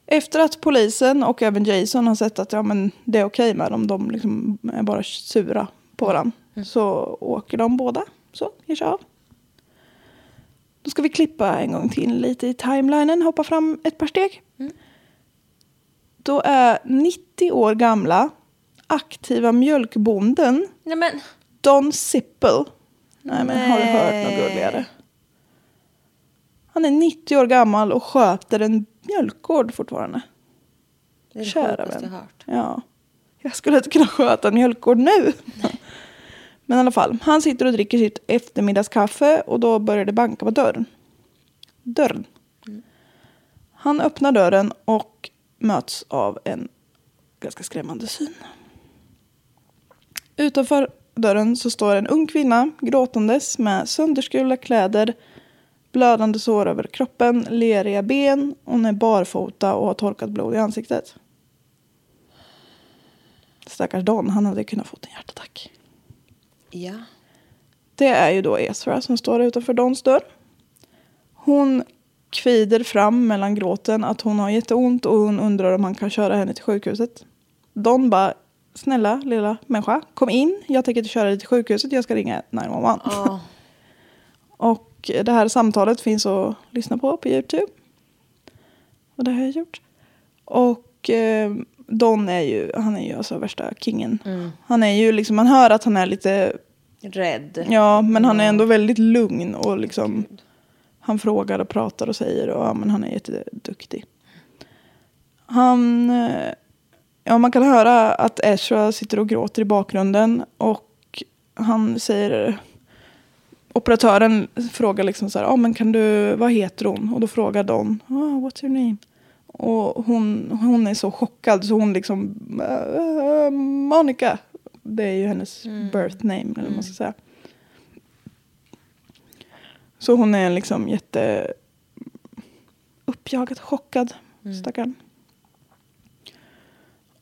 Efter att polisen och även Jason har sett att ja, men det är okej med dem, de liksom är bara sura på varandra, så åker de båda. Så, ger sig av. Då ska vi klippa en gång till lite i timelinen, hoppa fram ett par steg. Då är 90 år gamla aktiva mjölkbonden Nej men. Don Sippel. Nej men har du hört något gulligare? Han är 90 år gammal och sköter en mjölkgård fortfarande. Det är det Kära vän. jag hört. Ja. Jag skulle inte kunna sköta en mjölkgård nu. Men i alla fall, han sitter och dricker sitt eftermiddagskaffe och då börjar det banka på dörren. Dörren. Han öppnar dörren och möts av en ganska skrämmande syn. Utanför dörren så står en ung kvinna gråtandes med sönderskurna kläder, blödande sår över kroppen, leriga ben. Hon är barfota och har torkat blod i ansiktet. Stackars Don, han hade kunnat fått en hjärtattack. Ja. Det är ju då Ezra som står utanför Dons dörr. Hon kvider fram mellan gråten att hon har jätteont och hon undrar om han kan köra henne till sjukhuset. Don bara, snälla lilla människa, kom in. Jag tänker inte köra dig till sjukhuset, jag ska ringa 911. Ja. [LAUGHS] Och det här samtalet finns att lyssna på på Youtube. Och det har jag gjort. Och eh, Don är ju, han är ju alltså värsta kingen. Han är ju liksom, man hör att han är lite Rädd. Ja, men han är ändå väldigt lugn och liksom han frågar och pratar och säger och ja, men han är jätteduktig. Han, eh, ja man kan höra att Ezra sitter och gråter i bakgrunden och han säger operatören frågar liksom så här, ah, men kan du, vad heter hon? Och då frågar Don, ah, what's your name? Och hon, hon är så chockad så hon liksom, uh, Monica. Det är ju hennes birth name, eller vad man ska säga. Så hon är liksom jätte uppjagad, chockad, stackarn.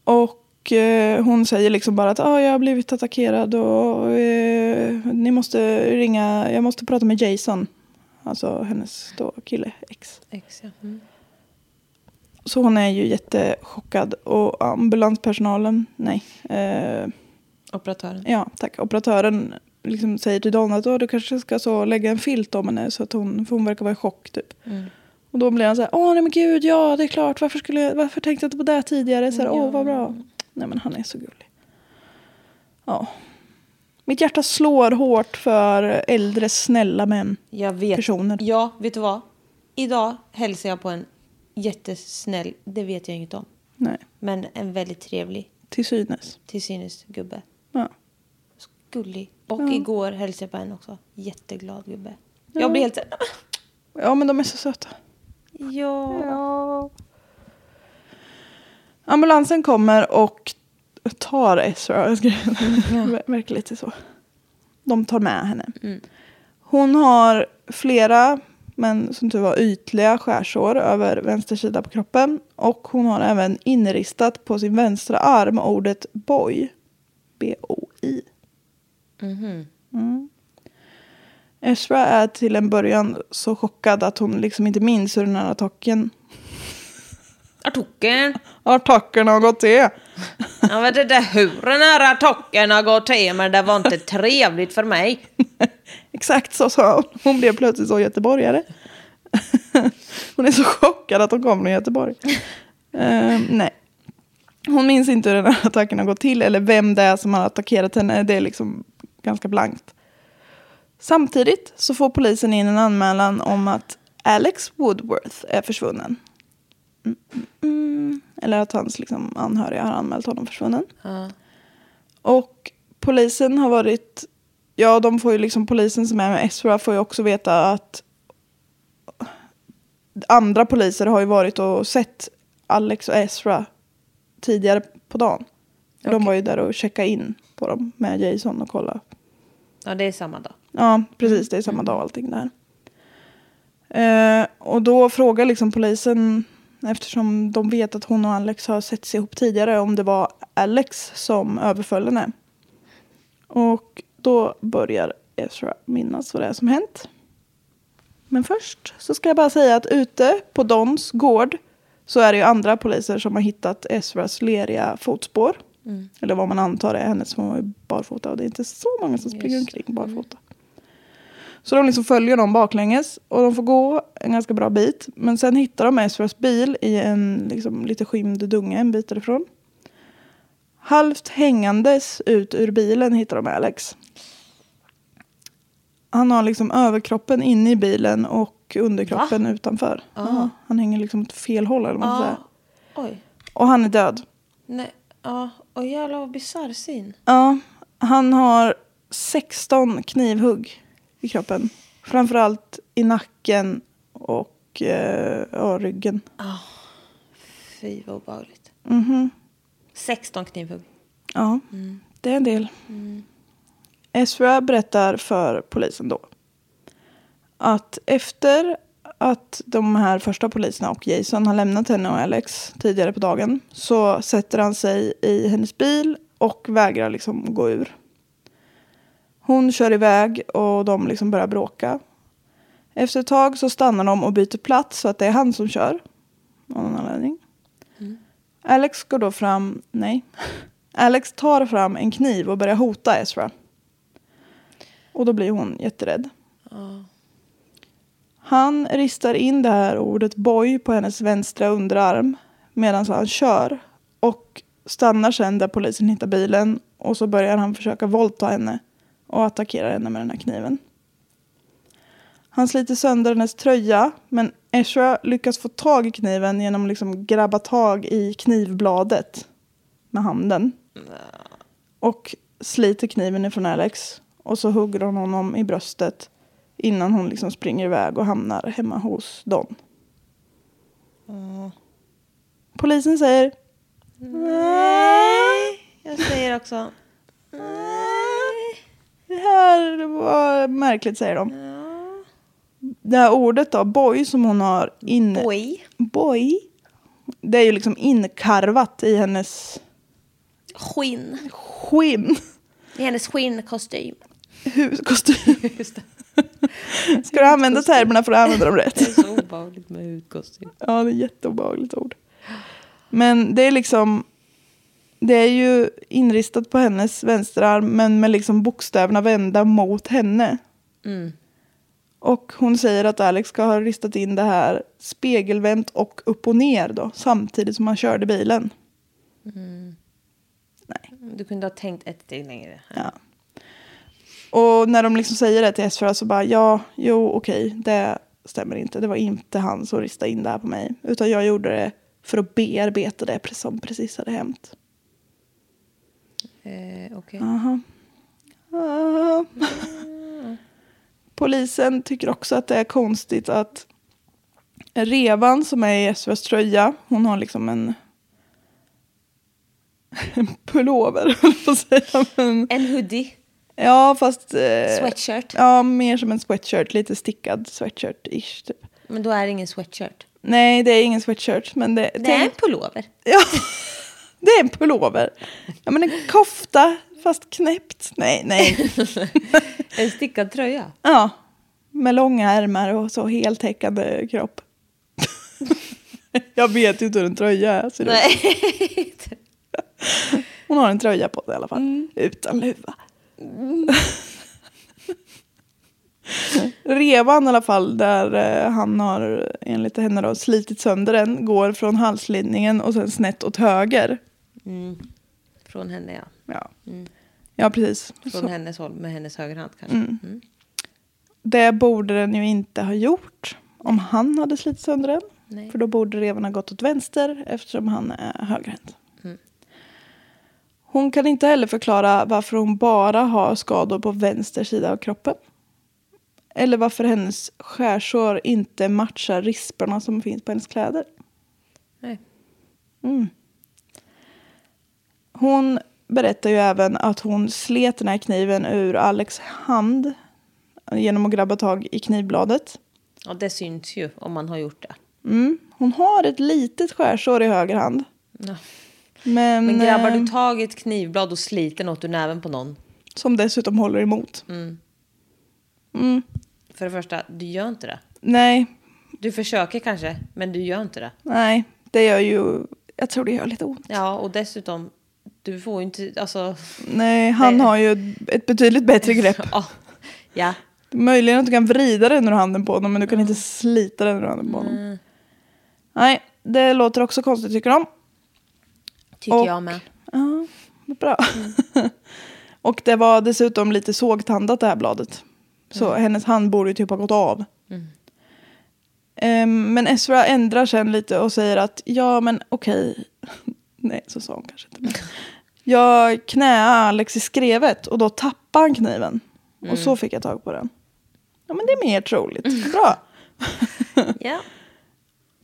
Och eh, hon säger liksom bara att ah, jag har blivit attackerad och eh, ni måste ringa, jag måste prata med Jason. Alltså hennes då kille, ex. Ex, ja. Mm. Så hon är ju jättechockad och ambulanspersonalen, nej. Eh, Operatören. ja, tack. Operatören liksom säger till Donna att "Åh, du kanske ska så lägga en filt om henne så att hon, för hon verkar vara i chock typ. Och då blir han så här, åh nej men gud, ja det är klart, varför, skulle jag, varför tänkte jag inte på det tidigare? Så här, åh vad bra. Nej men han är så gullig. Ja. Mitt hjärta slår hårt för äldre snälla män. Jag vet. Personer. Ja, vet du vad? Idag hälsar jag på en jättesnäll, det vet jag inget om. Nej, Men en väldigt trevlig, till synes. till synes gubbe. Ja. Gullig. Och igår hälsade jag på en också. Jätteglad gubbe. Jag blir helt så här, ja men de är så söta. ja. Ambulansen kommer och tar Ezra. Jag ska [LAUGHS] verkar lite så. De tar med henne. Hon har flera, men som tur var ytliga skärsår över vänster sida på kroppen. Och hon har även inristat på sin vänstra arm ordet boy. B-O-I. Mm. Ezra är till en början så chockad att hon liksom inte minns hur den här attacken, [LAUGHS] Artocken. attacken har gått till. Jag vet inte hur den här attacken har gått till men det var inte trevligt för mig. [LAUGHS] Exakt så sa hon. Hon blev plötsligt så göteborgare. [LAUGHS] hon är så chockad att hon kommer från Göteborg. Ehm, nej. Hon minns inte hur den här attacken har gått till eller vem det är som har attackerat henne. Det är liksom ganska blankt. Samtidigt så får polisen in en anmälan om att Alex Woodworth är försvunnen. Mm, mm, mm. Eller att hans liksom, anhöriga har anmält honom försvunnen. Och polisen har varit... Ja, de får ju liksom polisen som är med Ezra får ju också veta att andra poliser har ju varit och sett Alex och Ezra tidigare på dagen. De var ju där och checkade in på dem med Jason och kolla. Ja, det är samma dag. Ja, precis. Det är samma dag allting där. Eh, och då frågar liksom polisen, eftersom de vet att hon och Alex har sett sig ihop tidigare, om det var Alex som överföll henne. Och då börjar Ezra minnas vad det är som hänt. Men först så ska jag bara säga att ute på Dons gård så är det ju andra poliser som har hittat Ezras leriga fotspår. Eller vad man antar är hennes, hon var ju barfota. Och det är inte så många som springer omkring barfota. Så de liksom följer dem baklänges och de får gå en ganska bra bit. Men sen hittar de Ezras bil i en liksom, lite skymd dunge en bit därifrån. Halvt hängandes ut ur bilen hittar de Alex. Han har liksom överkroppen inne i bilen och underkroppen utanför. Ja, han hänger liksom åt fel håll eller vad man ska säga. Oj. Och han är död. Nej. Ja. Åh jävlar vad bisarr syn. Ja, han har 16 knivhugg i kroppen. Framförallt i nacken och eh, ja, ryggen. Fy vad obehagligt. Mhm. 16 knivhugg. Ja, det är en del. Ezra berättar för polisen då att efter att de här första poliserna och Jason har lämnat henne och Alex tidigare på dagen så sätter han sig i hennes bil och vägrar liksom gå ur. Hon kör iväg och de liksom börjar bråka. Efter ett tag så stannar de och byter plats så att det är han som kör. Av någon anledning. Alex går då fram, nej. [LAUGHS] Alex tar fram en kniv och börjar hota Ezra. Och då blir hon jätterädd. Han ristar in det här ordet boy på hennes vänstra underarm medan han kör. Och stannar sen där polisen hittar bilen. Och så börjar han försöka våldta henne och attackera henne med den här kniven. Han sliter sönder hennes tröja men Ezra lyckas få tag i kniven genom att liksom grabba tag i knivbladet med handen. Och sliter kniven ifrån Alex. Och så hugger hon honom i bröstet Innan hon liksom springer iväg och hamnar hemma hos Don. Polisen säger Nej. Jag säger också. det här var märkligt säger de. Det här ordet då, boy, som hon har inne... Boy. Boy. Det är ju liksom inkarvat i hennes Skinn. skinn. I hennes skinnkostym. Huskostym. [LAUGHS] [LAUGHS] Ska du använda termerna får du använda dem rätt. [LAUGHS] Det är så obehagligt med hudkostym. Ja, det är jätteobehagligt ord. Men det är liksom... Det är ju inristat på hennes vänsterarm men med liksom bokstäverna vända mot henne. Och hon säger att Alex ska ha ristat in det här spegelvänt och upp och ner då samtidigt som han körde bilen. Du kunde ha tänkt ett steg längre. Ja. Och när de liksom säger det till Esfera så bara ja, jo okej, det stämmer inte. Det var inte han som ristade in det här på mig. Utan jag gjorde det för att bearbeta det som precis hade hänt. Eh, Okej. Aha. Ah. [LAUGHS] Polisen tycker också att det är konstigt att Revan som är i Esfers tröja, hon har liksom en, [LAUGHS] en pullover, höll jag på att säga. Men, En hoodie. Ja, fast... Eh, Sweatshirt. Ja, mer som en sweatshirt, lite stickad sweatshirt-ish typ. Men då är det ingen sweatshirt. Nej, det är ingen sweatshirt, men det... Det är en pullover. Ja, [LAUGHS] det är en pullover. Ja, men en kofta, fast knäppt. Nej, nej. [LAUGHS] En stickad tröja. Ja, med långa ärmar och så heltäckande kropp. [LAUGHS] Jag vet ju inte hur en tröja ser ut. Nej. Hon har en tröja på sig i alla fall. Utan luva. [LAUGHS] Revan i alla fall, där eh, han har enligt henne då, slitit sönder den, går från halslinningen och sen snett åt höger. Från henne ja. Ja, ja precis. Från Så, hennes håll med hennes högerhand kanske. Mm. det borde den ju inte ha gjort om han hade slitit sönder den. Nej. För då borde reven ha gått åt vänster eftersom han är högerhänt. Hon kan inte heller förklara varför hon bara har skador på vänster sida av kroppen. Eller varför hennes skärsår inte matchar risperna som finns på hennes kläder. Nej. Hon berättar ju även att hon slet den här kniven ur Alex hand genom att grabba tag i knivbladet. Ja, det syns ju om man har gjort det. Mm. Hon har ett litet skärsår i höger hand. Ja. Men, Men grabbar eh, du tag i ett knivblad och sliter något ur näven på någon? som dessutom håller emot. För det första, du gör inte det. Nej, Du försöker kanske, men du gör inte det. nej, det gör ju... Jag tror det gör lite ont. Ja, och dessutom, du får ju inte, alltså... Nej, han Nej. har ju ett betydligt bättre grepp. [LAUGHS] Ja. ja. Möjligen att du kan vrida den ur handen på honom, men du kan inte slita den ur handen på honom. Nej, det låter också konstigt tycker de. Tycker Och- jag med. Ja, bra. [LAUGHS] och det var dessutom lite sågtandat det här bladet. Så hennes hand borde typ ha gått av. Ehm, men Ezra ändrar sen lite och säger att ja men okej. [LAUGHS] Nej så sa hon kanske inte. Men. [LAUGHS] Jag knäade Alex i skrevet och då tappade han kniven. Och så fick jag tag på den. Ja men det är mer troligt. Bra. Ja.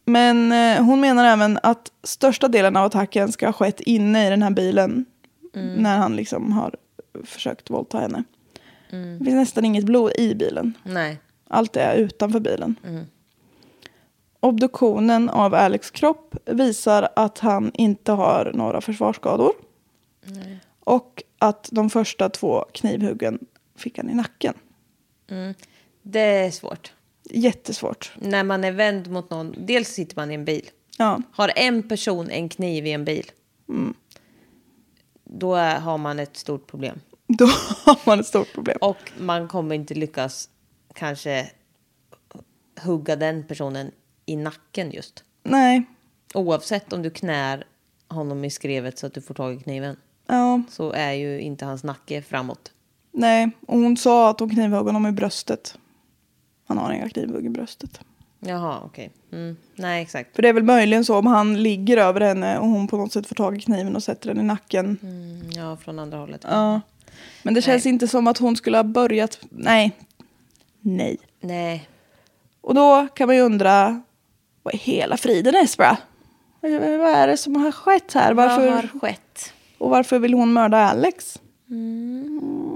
Men eh, hon menar även att största delen av attacken ska ha skett inne i den här bilen. När han liksom har försökt våldta henne. Det finns nästan inget blod i bilen. Nej. Allt är utanför bilen. Obduktionen av Alex kropp visar att han inte har några försvarsskador. Och att de första två knivhuggen fick han i nacken. Det är svårt. Jättesvårt. När man är vänd mot någon, dels sitter man i en bil. Ja, Har en person en kniv i en bil. Då är, har man ett stort problem. [LAUGHS] då har man ett stort problem. Och man kommer inte lyckas kanske hugga den personen i nacken just. Nej, Oavsett om du knär honom i skrevet så att du får tag i kniven. ja, Så är ju inte hans nacke framåt. nej. Och hon sa att hon knivhögg honom i bröstet. Han har inga knivhugg i bröstet. Jaha, okej. Mm. Nej, exakt. För det är väl möjligen så om han ligger över henne och hon på något sätt får tag i kniven och sätter den i nacken. Mm, ja, från andra hållet. Ja. Men det känns inte som att hon skulle ha börjat... Nej. Nej. Nej. Och då kan man ju undra, vad är hela friden Esbra? Vad vad är det som har skett här? Varför, Vad har skett? och varför vill hon mörda Alex? Mm.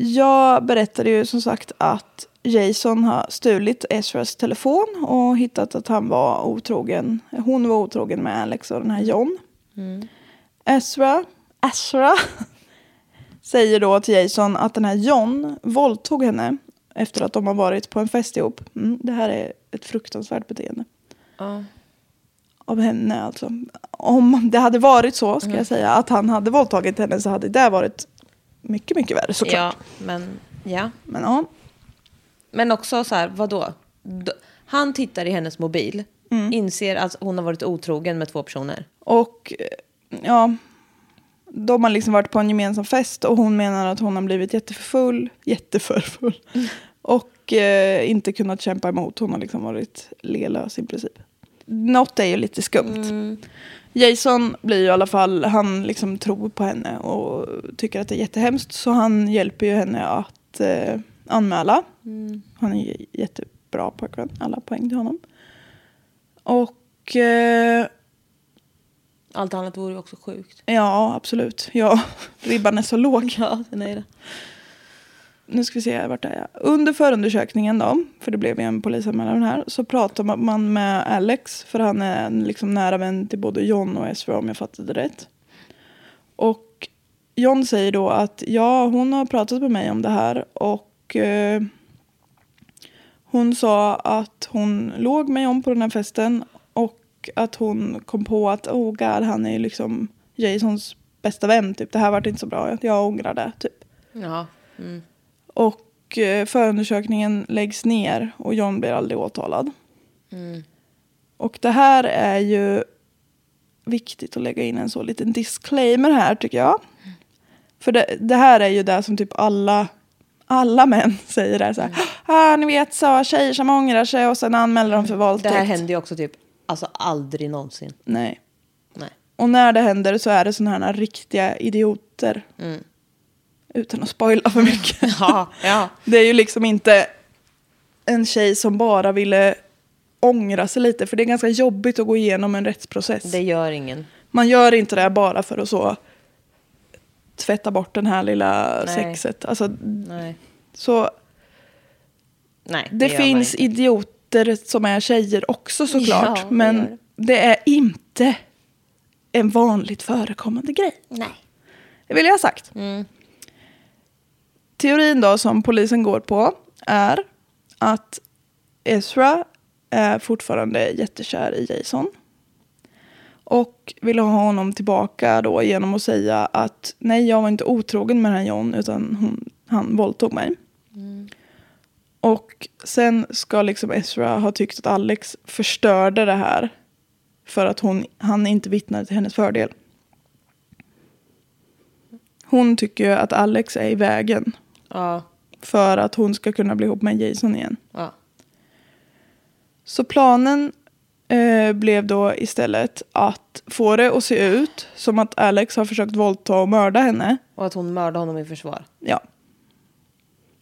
Jag berättade ju som sagt att Jason har stulit Ezras telefon och hittat att han var otrogen. Hon var otrogen med Alex och den här John. Ezra, Ezra [LAUGHS] säger då till Jason att den här John våldtog henne efter att de har varit på en fest ihop. Mm, det här är ett fruktansvärt beteende. Ja. Av henne alltså. Om det hade varit så, ska jag säga, att han hade våldtagit henne så hade det varit mycket, mycket värre såklart. Ja, men ja. Men ja, Men också så här, vadå? Han tittar i hennes mobil, Mm. inser att hon har varit otrogen med två personer. och eh, ja, de har liksom varit på en gemensam fest och hon menar att hon har blivit jätteförfull, jätteförfull. [LAUGHS] Och eh, inte kunnat kämpa emot. Hon har liksom varit lelös i princip. Något är ju lite skumt. Jason blir ju i alla fall, han liksom tror på henne och tycker att det är jättehemskt. Så han hjälper ju henne att eh, anmäla. Han är jättebra pojkvän, alla poäng till honom. Och eh, Allt annat vore ju också sjukt. ja, absolut. Ja, [LAUGHS] ribban är så låg. Ja, den är det nu ska vi se, vart är jag? Under förundersökningen då, för det blev ju en polisanmälan här, så pratar man med Alex, för han är en liksom nära vän till både John och Ezra om jag fattade rätt. Och John säger då att ja, hon har pratat med mig om det här och eh, hon sa att hon låg med John på den här festen och att hon kom på att oh god, han är ju liksom Jasons bästa vän, typ det här vart inte så bra, jag ångrar det, typ. Ja. Och eh, förundersökningen läggs ner och John blir aldrig åtalad. Och det här är ju viktigt att lägga in en så liten disclaimer här tycker jag. För det, det här är ju det som typ alla, alla män [LAUGHS] säger. Där, så här, ah, ni vet så, tjejer som ångrar sig och sen anmäler de för Det våldtäkt. här händer ju också typ, alltså aldrig någonsin. Nej. Nej. Och när det händer så är det sådana här riktiga idioter. Utan att spoila för mycket. [LAUGHS] Ja, ja. Det är ju liksom inte en tjej som bara ville ångra sig lite. För det är ganska jobbigt att gå igenom en rättsprocess. Det gör ingen. Man gör inte det bara för att så tvätta bort den här lilla Nej. sexet. Alltså, Nej. så Nej, det, man finns idioter som är tjejer också såklart. Ja, det men det. det är inte en vanligt förekommande grej. Nej. Det vill jag ha sagt. Teorin då som polisen går på är att Ezra är fortfarande jättekär i Jason. Och vill ha honom tillbaka då genom att säga att nej, jag var inte otrogen med den här John utan hon, han våldtog mig. Och sen ska liksom Ezra ha tyckt att Alex förstörde det här för att hon, han inte vittnade till hennes fördel. Hon tycker att Alex är i vägen Ja. för att hon ska kunna bli ihop med Jason igen. ja. Så planen eh, blev då istället att få det att se ut som att Alex har försökt våldta och mörda henne. Och att hon mördade honom i försvar. Ja.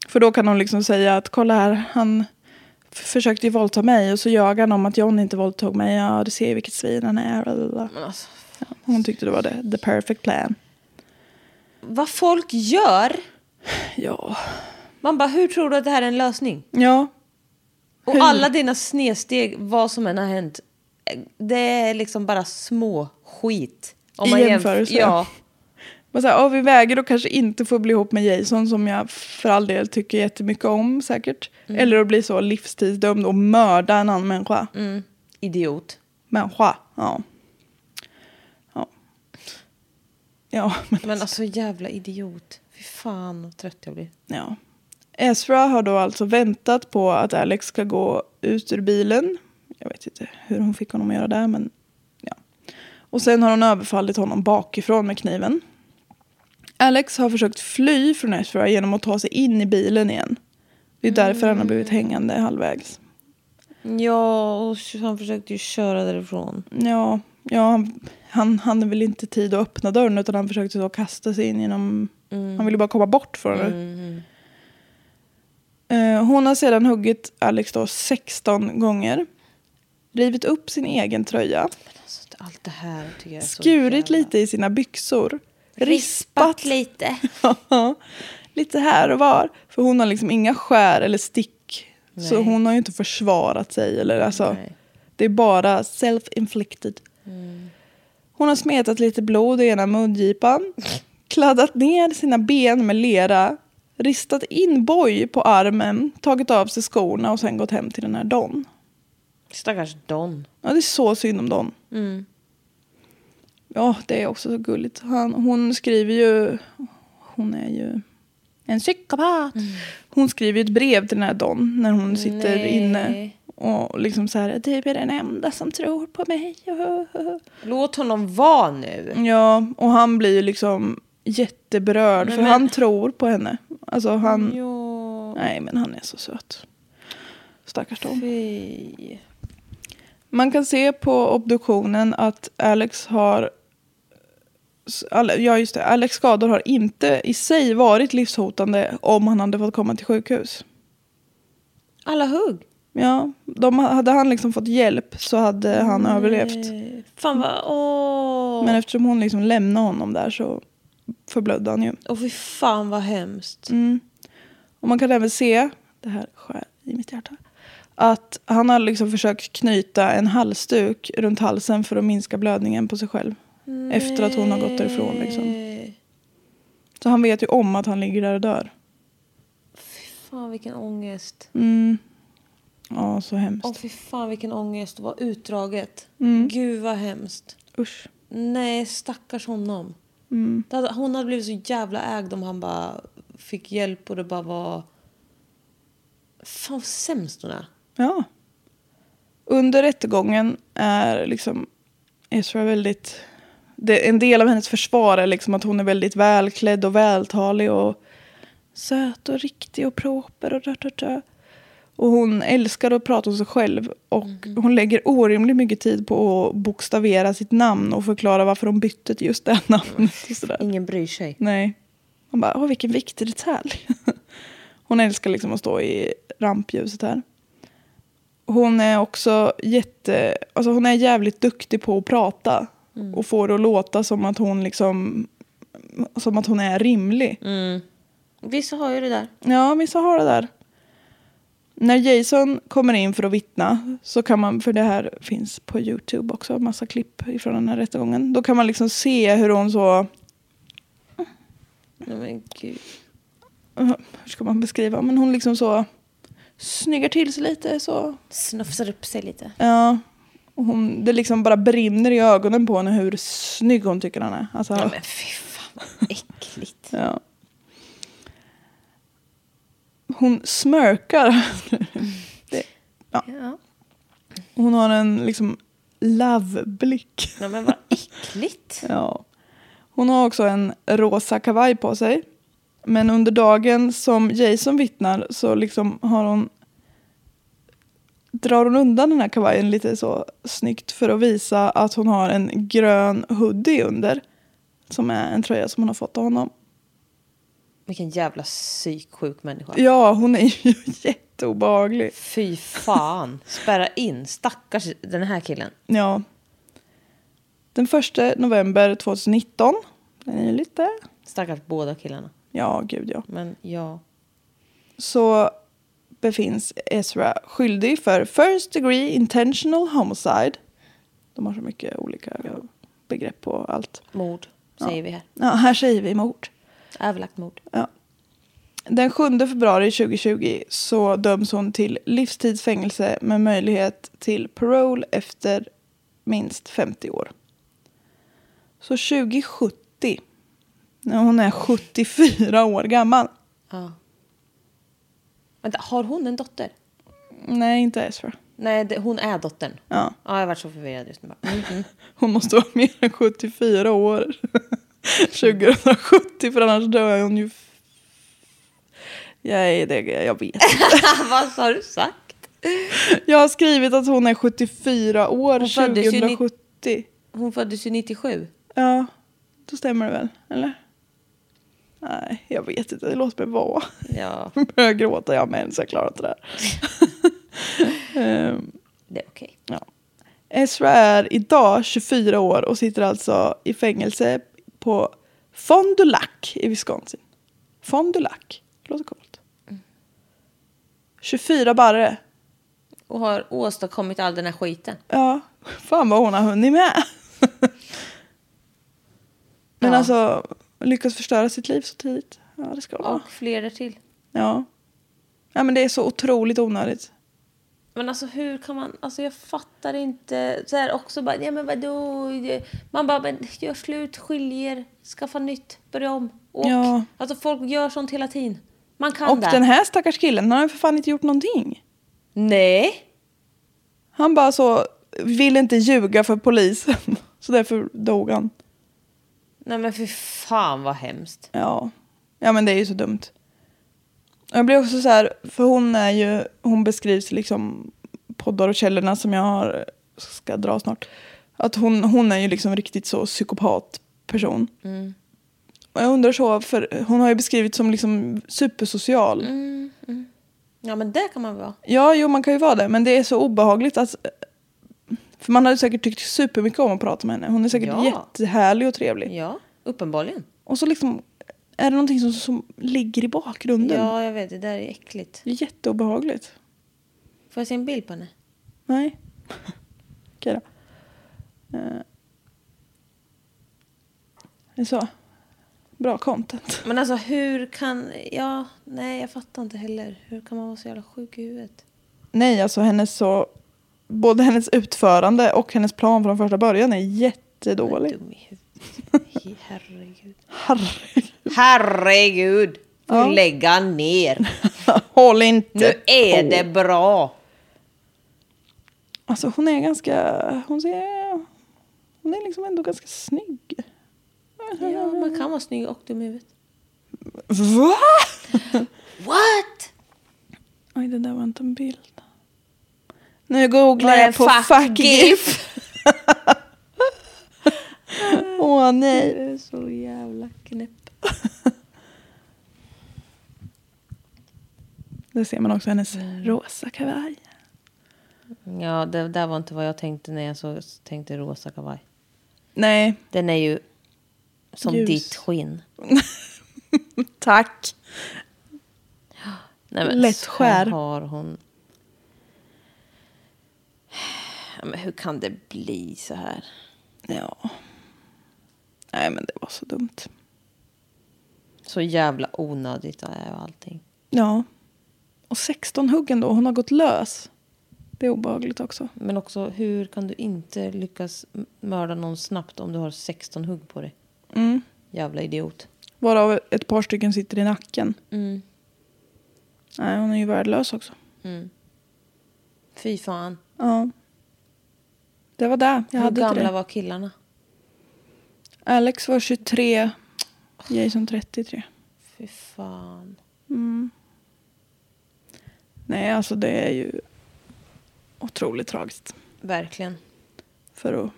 För då kan hon liksom säga att kolla här, han försökte ju våldta mig och så ljög han om att John inte våldtog mig. Ja, du ser vilket svin han är. Men alltså, Ja, hon tyckte det var det, the perfect plan. vad folk gör. Ja. Man bara, hur tror du att det här är en lösning? Ja. Och alla dina snedsteg, vad som än har hänt, det är liksom bara små skit. Om I man jämf- jämförelse. Ja. Men så här, ja, vi väger och kanske inte få bli ihop med Jason som jag för all del tycker jättemycket om säkert. Eller att bli så livstidsdömd och mörda en annan människa. Idiot. Människa, ja. Ja. Ja, [LAUGHS] men Men alltså jävla idiot. Fan vad trött jag blir. ja. Ezra har då alltså väntat på att Alex ska gå ut ur bilen. Jag vet inte hur hon fick honom att göra det, men ja. Och sen har hon överfallit honom bakifrån med kniven. Alex har försökt fly från Ezra genom att ta sig in i bilen igen. Det är därför han har blivit hängande halvvägs. Ja, och han försökte ju köra därifrån. Ja, ja han, han hade väl inte tid att öppna dörren utan han försökte då kasta sig in genom... Han ville bara komma bort från det. Eh, hon har sedan huggit Alex då 16 gånger. Rivit upp sin egen tröja. Alltså, så Skurit lite i sina byxor. Rispat lite. [LAUGHS] lite här och var. För hon har liksom inga skär eller stick. Så Nej. hon har ju inte försvarat sig. Eller, alltså, Nej. det är bara self-inflicted. Hon har smetat lite blod i ena mungipan. [LAUGHS] Kladdat ner sina ben med lera. Ristat in boj på armen. Tagit av sig skorna och sen gått hem till den här Don. Stackars Don. Ja, det är så synd om Don. Mm. Ja, det är också så gulligt. Han, hon skriver ju... Hon är ju en psykopat. Hon skriver ju ett brev till den här Don när hon sitter Nej. inne. Och liksom så här, du är den enda som tror på mig. [LAUGHS] Låt honom vara nu. Ja, och han blir ju liksom jätteberörd. för men- han tror på henne. Alltså han... Ja. Nej, men han är så söt. Stackars Don. Fy. Man kan se på obduktionen att Alex har... Ja, just det. Alex skador har inte i sig varit livshotande om han hade fått komma till sjukhus. Alla hugg. Ja, de, hade han liksom fått hjälp så hade han överlevt. Eh, Fan vad... Åh. Men eftersom hon liksom lämnade honom där så förblödde han ju. Åh fy fan vad hemskt. Mm. Och man kan även se, det här skär i mitt hjärta, att han har liksom försökt knyta en halsduk runt halsen för att minska blödningen på sig själv. Efter att hon har gått därifrån. Liksom. Nej. Så han vet ju om att han ligger där och dör. Fan vilken ångest. Mm. Ja, så hemskt. Åh fy fan vilken ångest. Vad utdraget. Mm. Gud vad hemskt. Usch. Nej stackars honom. Mm. Hon hade blivit så jävla ägd om han bara fick hjälp och det bara var... Fan vad sämst hon är. Ja. Under rättegången är liksom Ezra väldigt... Det, en del av hennes försvar är liksom att hon är väldigt välklädd och vältalig och söt och riktig och proper och rört, rört, rört. Och hon älskar att prata om sig själv. Och hon lägger orimligt mycket tid på att bokstavera sitt namn och förklara varför hon bytte till just det namnet. Och sådär. Ingen bryr sig. Nej. Man bara, åh vilken viktig detalj. [LAUGHS] Hon älskar liksom att stå i rampljuset här. Hon är också jätte, alltså hon är jävligt duktig på att prata. Och får det att låta som att hon liksom, som att hon är rimlig. Vissa har ju det där. Ja, vissa har det där. När Jason kommer in för att vittna så kan man, för det här finns på Youtube också, massa klipp ifrån den här rättegången. Då kan man liksom se hur hon så, Nej men gud. hur ska man beskriva, men hon liksom så snyggar till sig lite så. Snufsar upp sig lite. Ja. Och hon, det liksom bara brinner i ögonen på henne hur snygg hon tycker han är. Alltså, Ja men fy fan vad äckligt. ja. Hon smörkar. det, ja. Ja. Hon har en liksom love-blick. Nej men vad äckligt. Ja. Hon har också en rosa kavaj på sig. Men under dagen som Jason vittnar så liksom har hon drar hon undan den här kavajen lite så snyggt för att visa att hon har en grön hoodie under. Som är en tröja som hon har fått av honom. Vilken jävla psyksjuk människa. Ja, hon är ju [LAUGHS] jätteobehaglig. Fy fan. Spärra in. Stackars den här killen. Ja. Den första november 2019. Den är lite... Stackars båda killarna. Ja, gud ja. Men ja. så befinns Ezra skyldig för first degree intentional homicide. De har så mycket olika begrepp på allt. Mord säger vi här. Ja, här säger vi mord. Överlagt mord. Ja. Den 7 februari 2020 så döms hon till livstidsfängelse med möjlighet till parole efter minst 50 år. Så 2070, när hon är 74 år gammal. Ja. Vänta, har hon en dotter? Nej, inte Ezra. Nej, det, hon är dottern. Ja. Ja, jag har varit så förvirrad just nu. Mm, mm. [LAUGHS] Hon måste vara mer än 74 år. [LAUGHS] 2070 för annars dör hon ju. Jag, det, jag vet. [LAUGHS] Vad har du sagt? Jag har skrivit att hon är 74 år Hon föddes ju ni- 2070. Hon föddes ju 97. Ja, då stämmer det väl? Eller? Nej, jag vet inte. Låt mig vara. Ja, [LAUGHS] Jag börjar gråta jag med så jag klarar inte det här. Ehm, det är okej. ja. Ezra är idag 24 år och sitter alltså i fängelse på Fond du Lac i Wisconsin. Fond du Lac. Låter coolt. 24 barre. Och har åstadkommit all den här skiten. Ja, fan vad hon har hunnit med. [LAUGHS] Men Ja. alltså, lyckas förstöra sitt liv så tidigt. Ja, det ska hon ha. Och fler därtill. Ja. ja, men det är så otroligt onödigt. Men alltså hur kan man, alltså jag fattar inte. Så här också bara, ja men vadå? Man bara, men gör slut, skiljer, skaffa nytt, börja om. Och, Ja. Alltså folk gör sånt hela tiden. Man kan Och det. den här stackars killen, han har ju för fan inte gjort någonting. Nej. Han bara så, vill inte ljuga för polisen. [LAUGHS] Så därför dog han. Nej men för fan vad hemskt. Ja. Ja men det är ju så dumt. Jag blir också så här, för hon är ju, hon beskrivs liksom poddar och källorna som jag har, ska dra snart. Att hon, hon är ju liksom riktigt så psykopatperson. Och jag undrar så, för hon har ju beskrivits som liksom supersocial. Ja men det kan man vara. Ja, jo man kan ju vara det, men det är så obehagligt att... För man hade säkert tyckt supermycket om att prata med henne. Hon är säkert Ja. jättehärlig och trevlig. Ja, uppenbarligen. Och så liksom är det någonting som, som ligger i bakgrunden. Ja, jag vet. Det där är äckligt. Det är jätteobehagligt. Får jag se en bild på henne? Nej. [LAUGHS] Okej då. Eh. Det är så. Bra content. Men alltså hur kan... Ja, nej jag fattar inte heller. Hur kan man vara så jävla sjuk i huvudet? Nej, alltså hennes så... Både hennes utförande och hennes plan från första början är jättedålig. Dum i huvudet. Herregud. Herregud. Ja. lägga ner. [LAUGHS] Håll inte Nu är på. det bra. Alltså hon är ganska... Hon ser... Hon är liksom ändå ganska snygg. Ja, man kan vara snygg och dum i huvudet. Va? What? Oj, det där var inte en bild. Nu googlar jag på fuck fuck gif? [LAUGHS] Åh nej. Det är så jävla knäpp. Där ser man också hennes rosa kavaj. Ja, det där var inte vad jag tänkte när jag så tänkte rosa kavaj. Nej, Den är ju som Ljus. ditt skinn. [LAUGHS] tack. Nej, men Lätt skär. har hon... Ja, men hur kan det bli så här? Ja. Nej, men det var så dumt. Så jävla onödigt är allting. Ja. Och 16 hugg ändå. Hon har gått lös. Det är obehagligt också. Men också, hur kan du inte lyckas mörda någon snabbt om du har 16 hugg på dig? Mm. Jävla idiot. Varav ett par stycken sitter i nacken. Mm. Nej, hon är ju värdelös också. Fy fan. Ja. Det var det. Jag Hur hade gamla det. var killarna? Alex var 23. Jason 33. Fy fan. Nej, alltså det är ju otroligt tragiskt. Verkligen. För att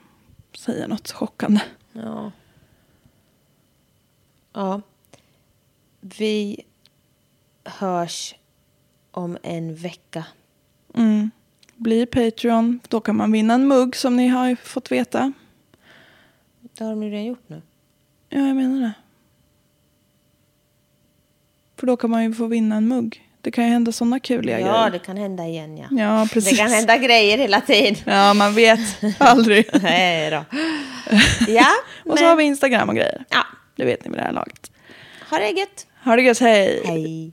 säga något chockande. Ja. Ja. Vi hörs om en vecka. Mm. Bli Patreon. Då kan man vinna en mugg som ni har fått veta. Det har de ju redan gjort nu. Ja, jag menar det. För då kan man ju få vinna en mugg. Det kan ju hända sådana kuliga Ja, grejer. det kan hända igen ja. Ja, precis. Det kan hända grejer hela tiden. Ja, man vet [LAUGHS] aldrig. Nej då. [LAUGHS] Ja, och så men- har vi Instagram och grejer. Ja, Det vet ni med det här laget. ha det gött. Ha det gött, hej! Hej.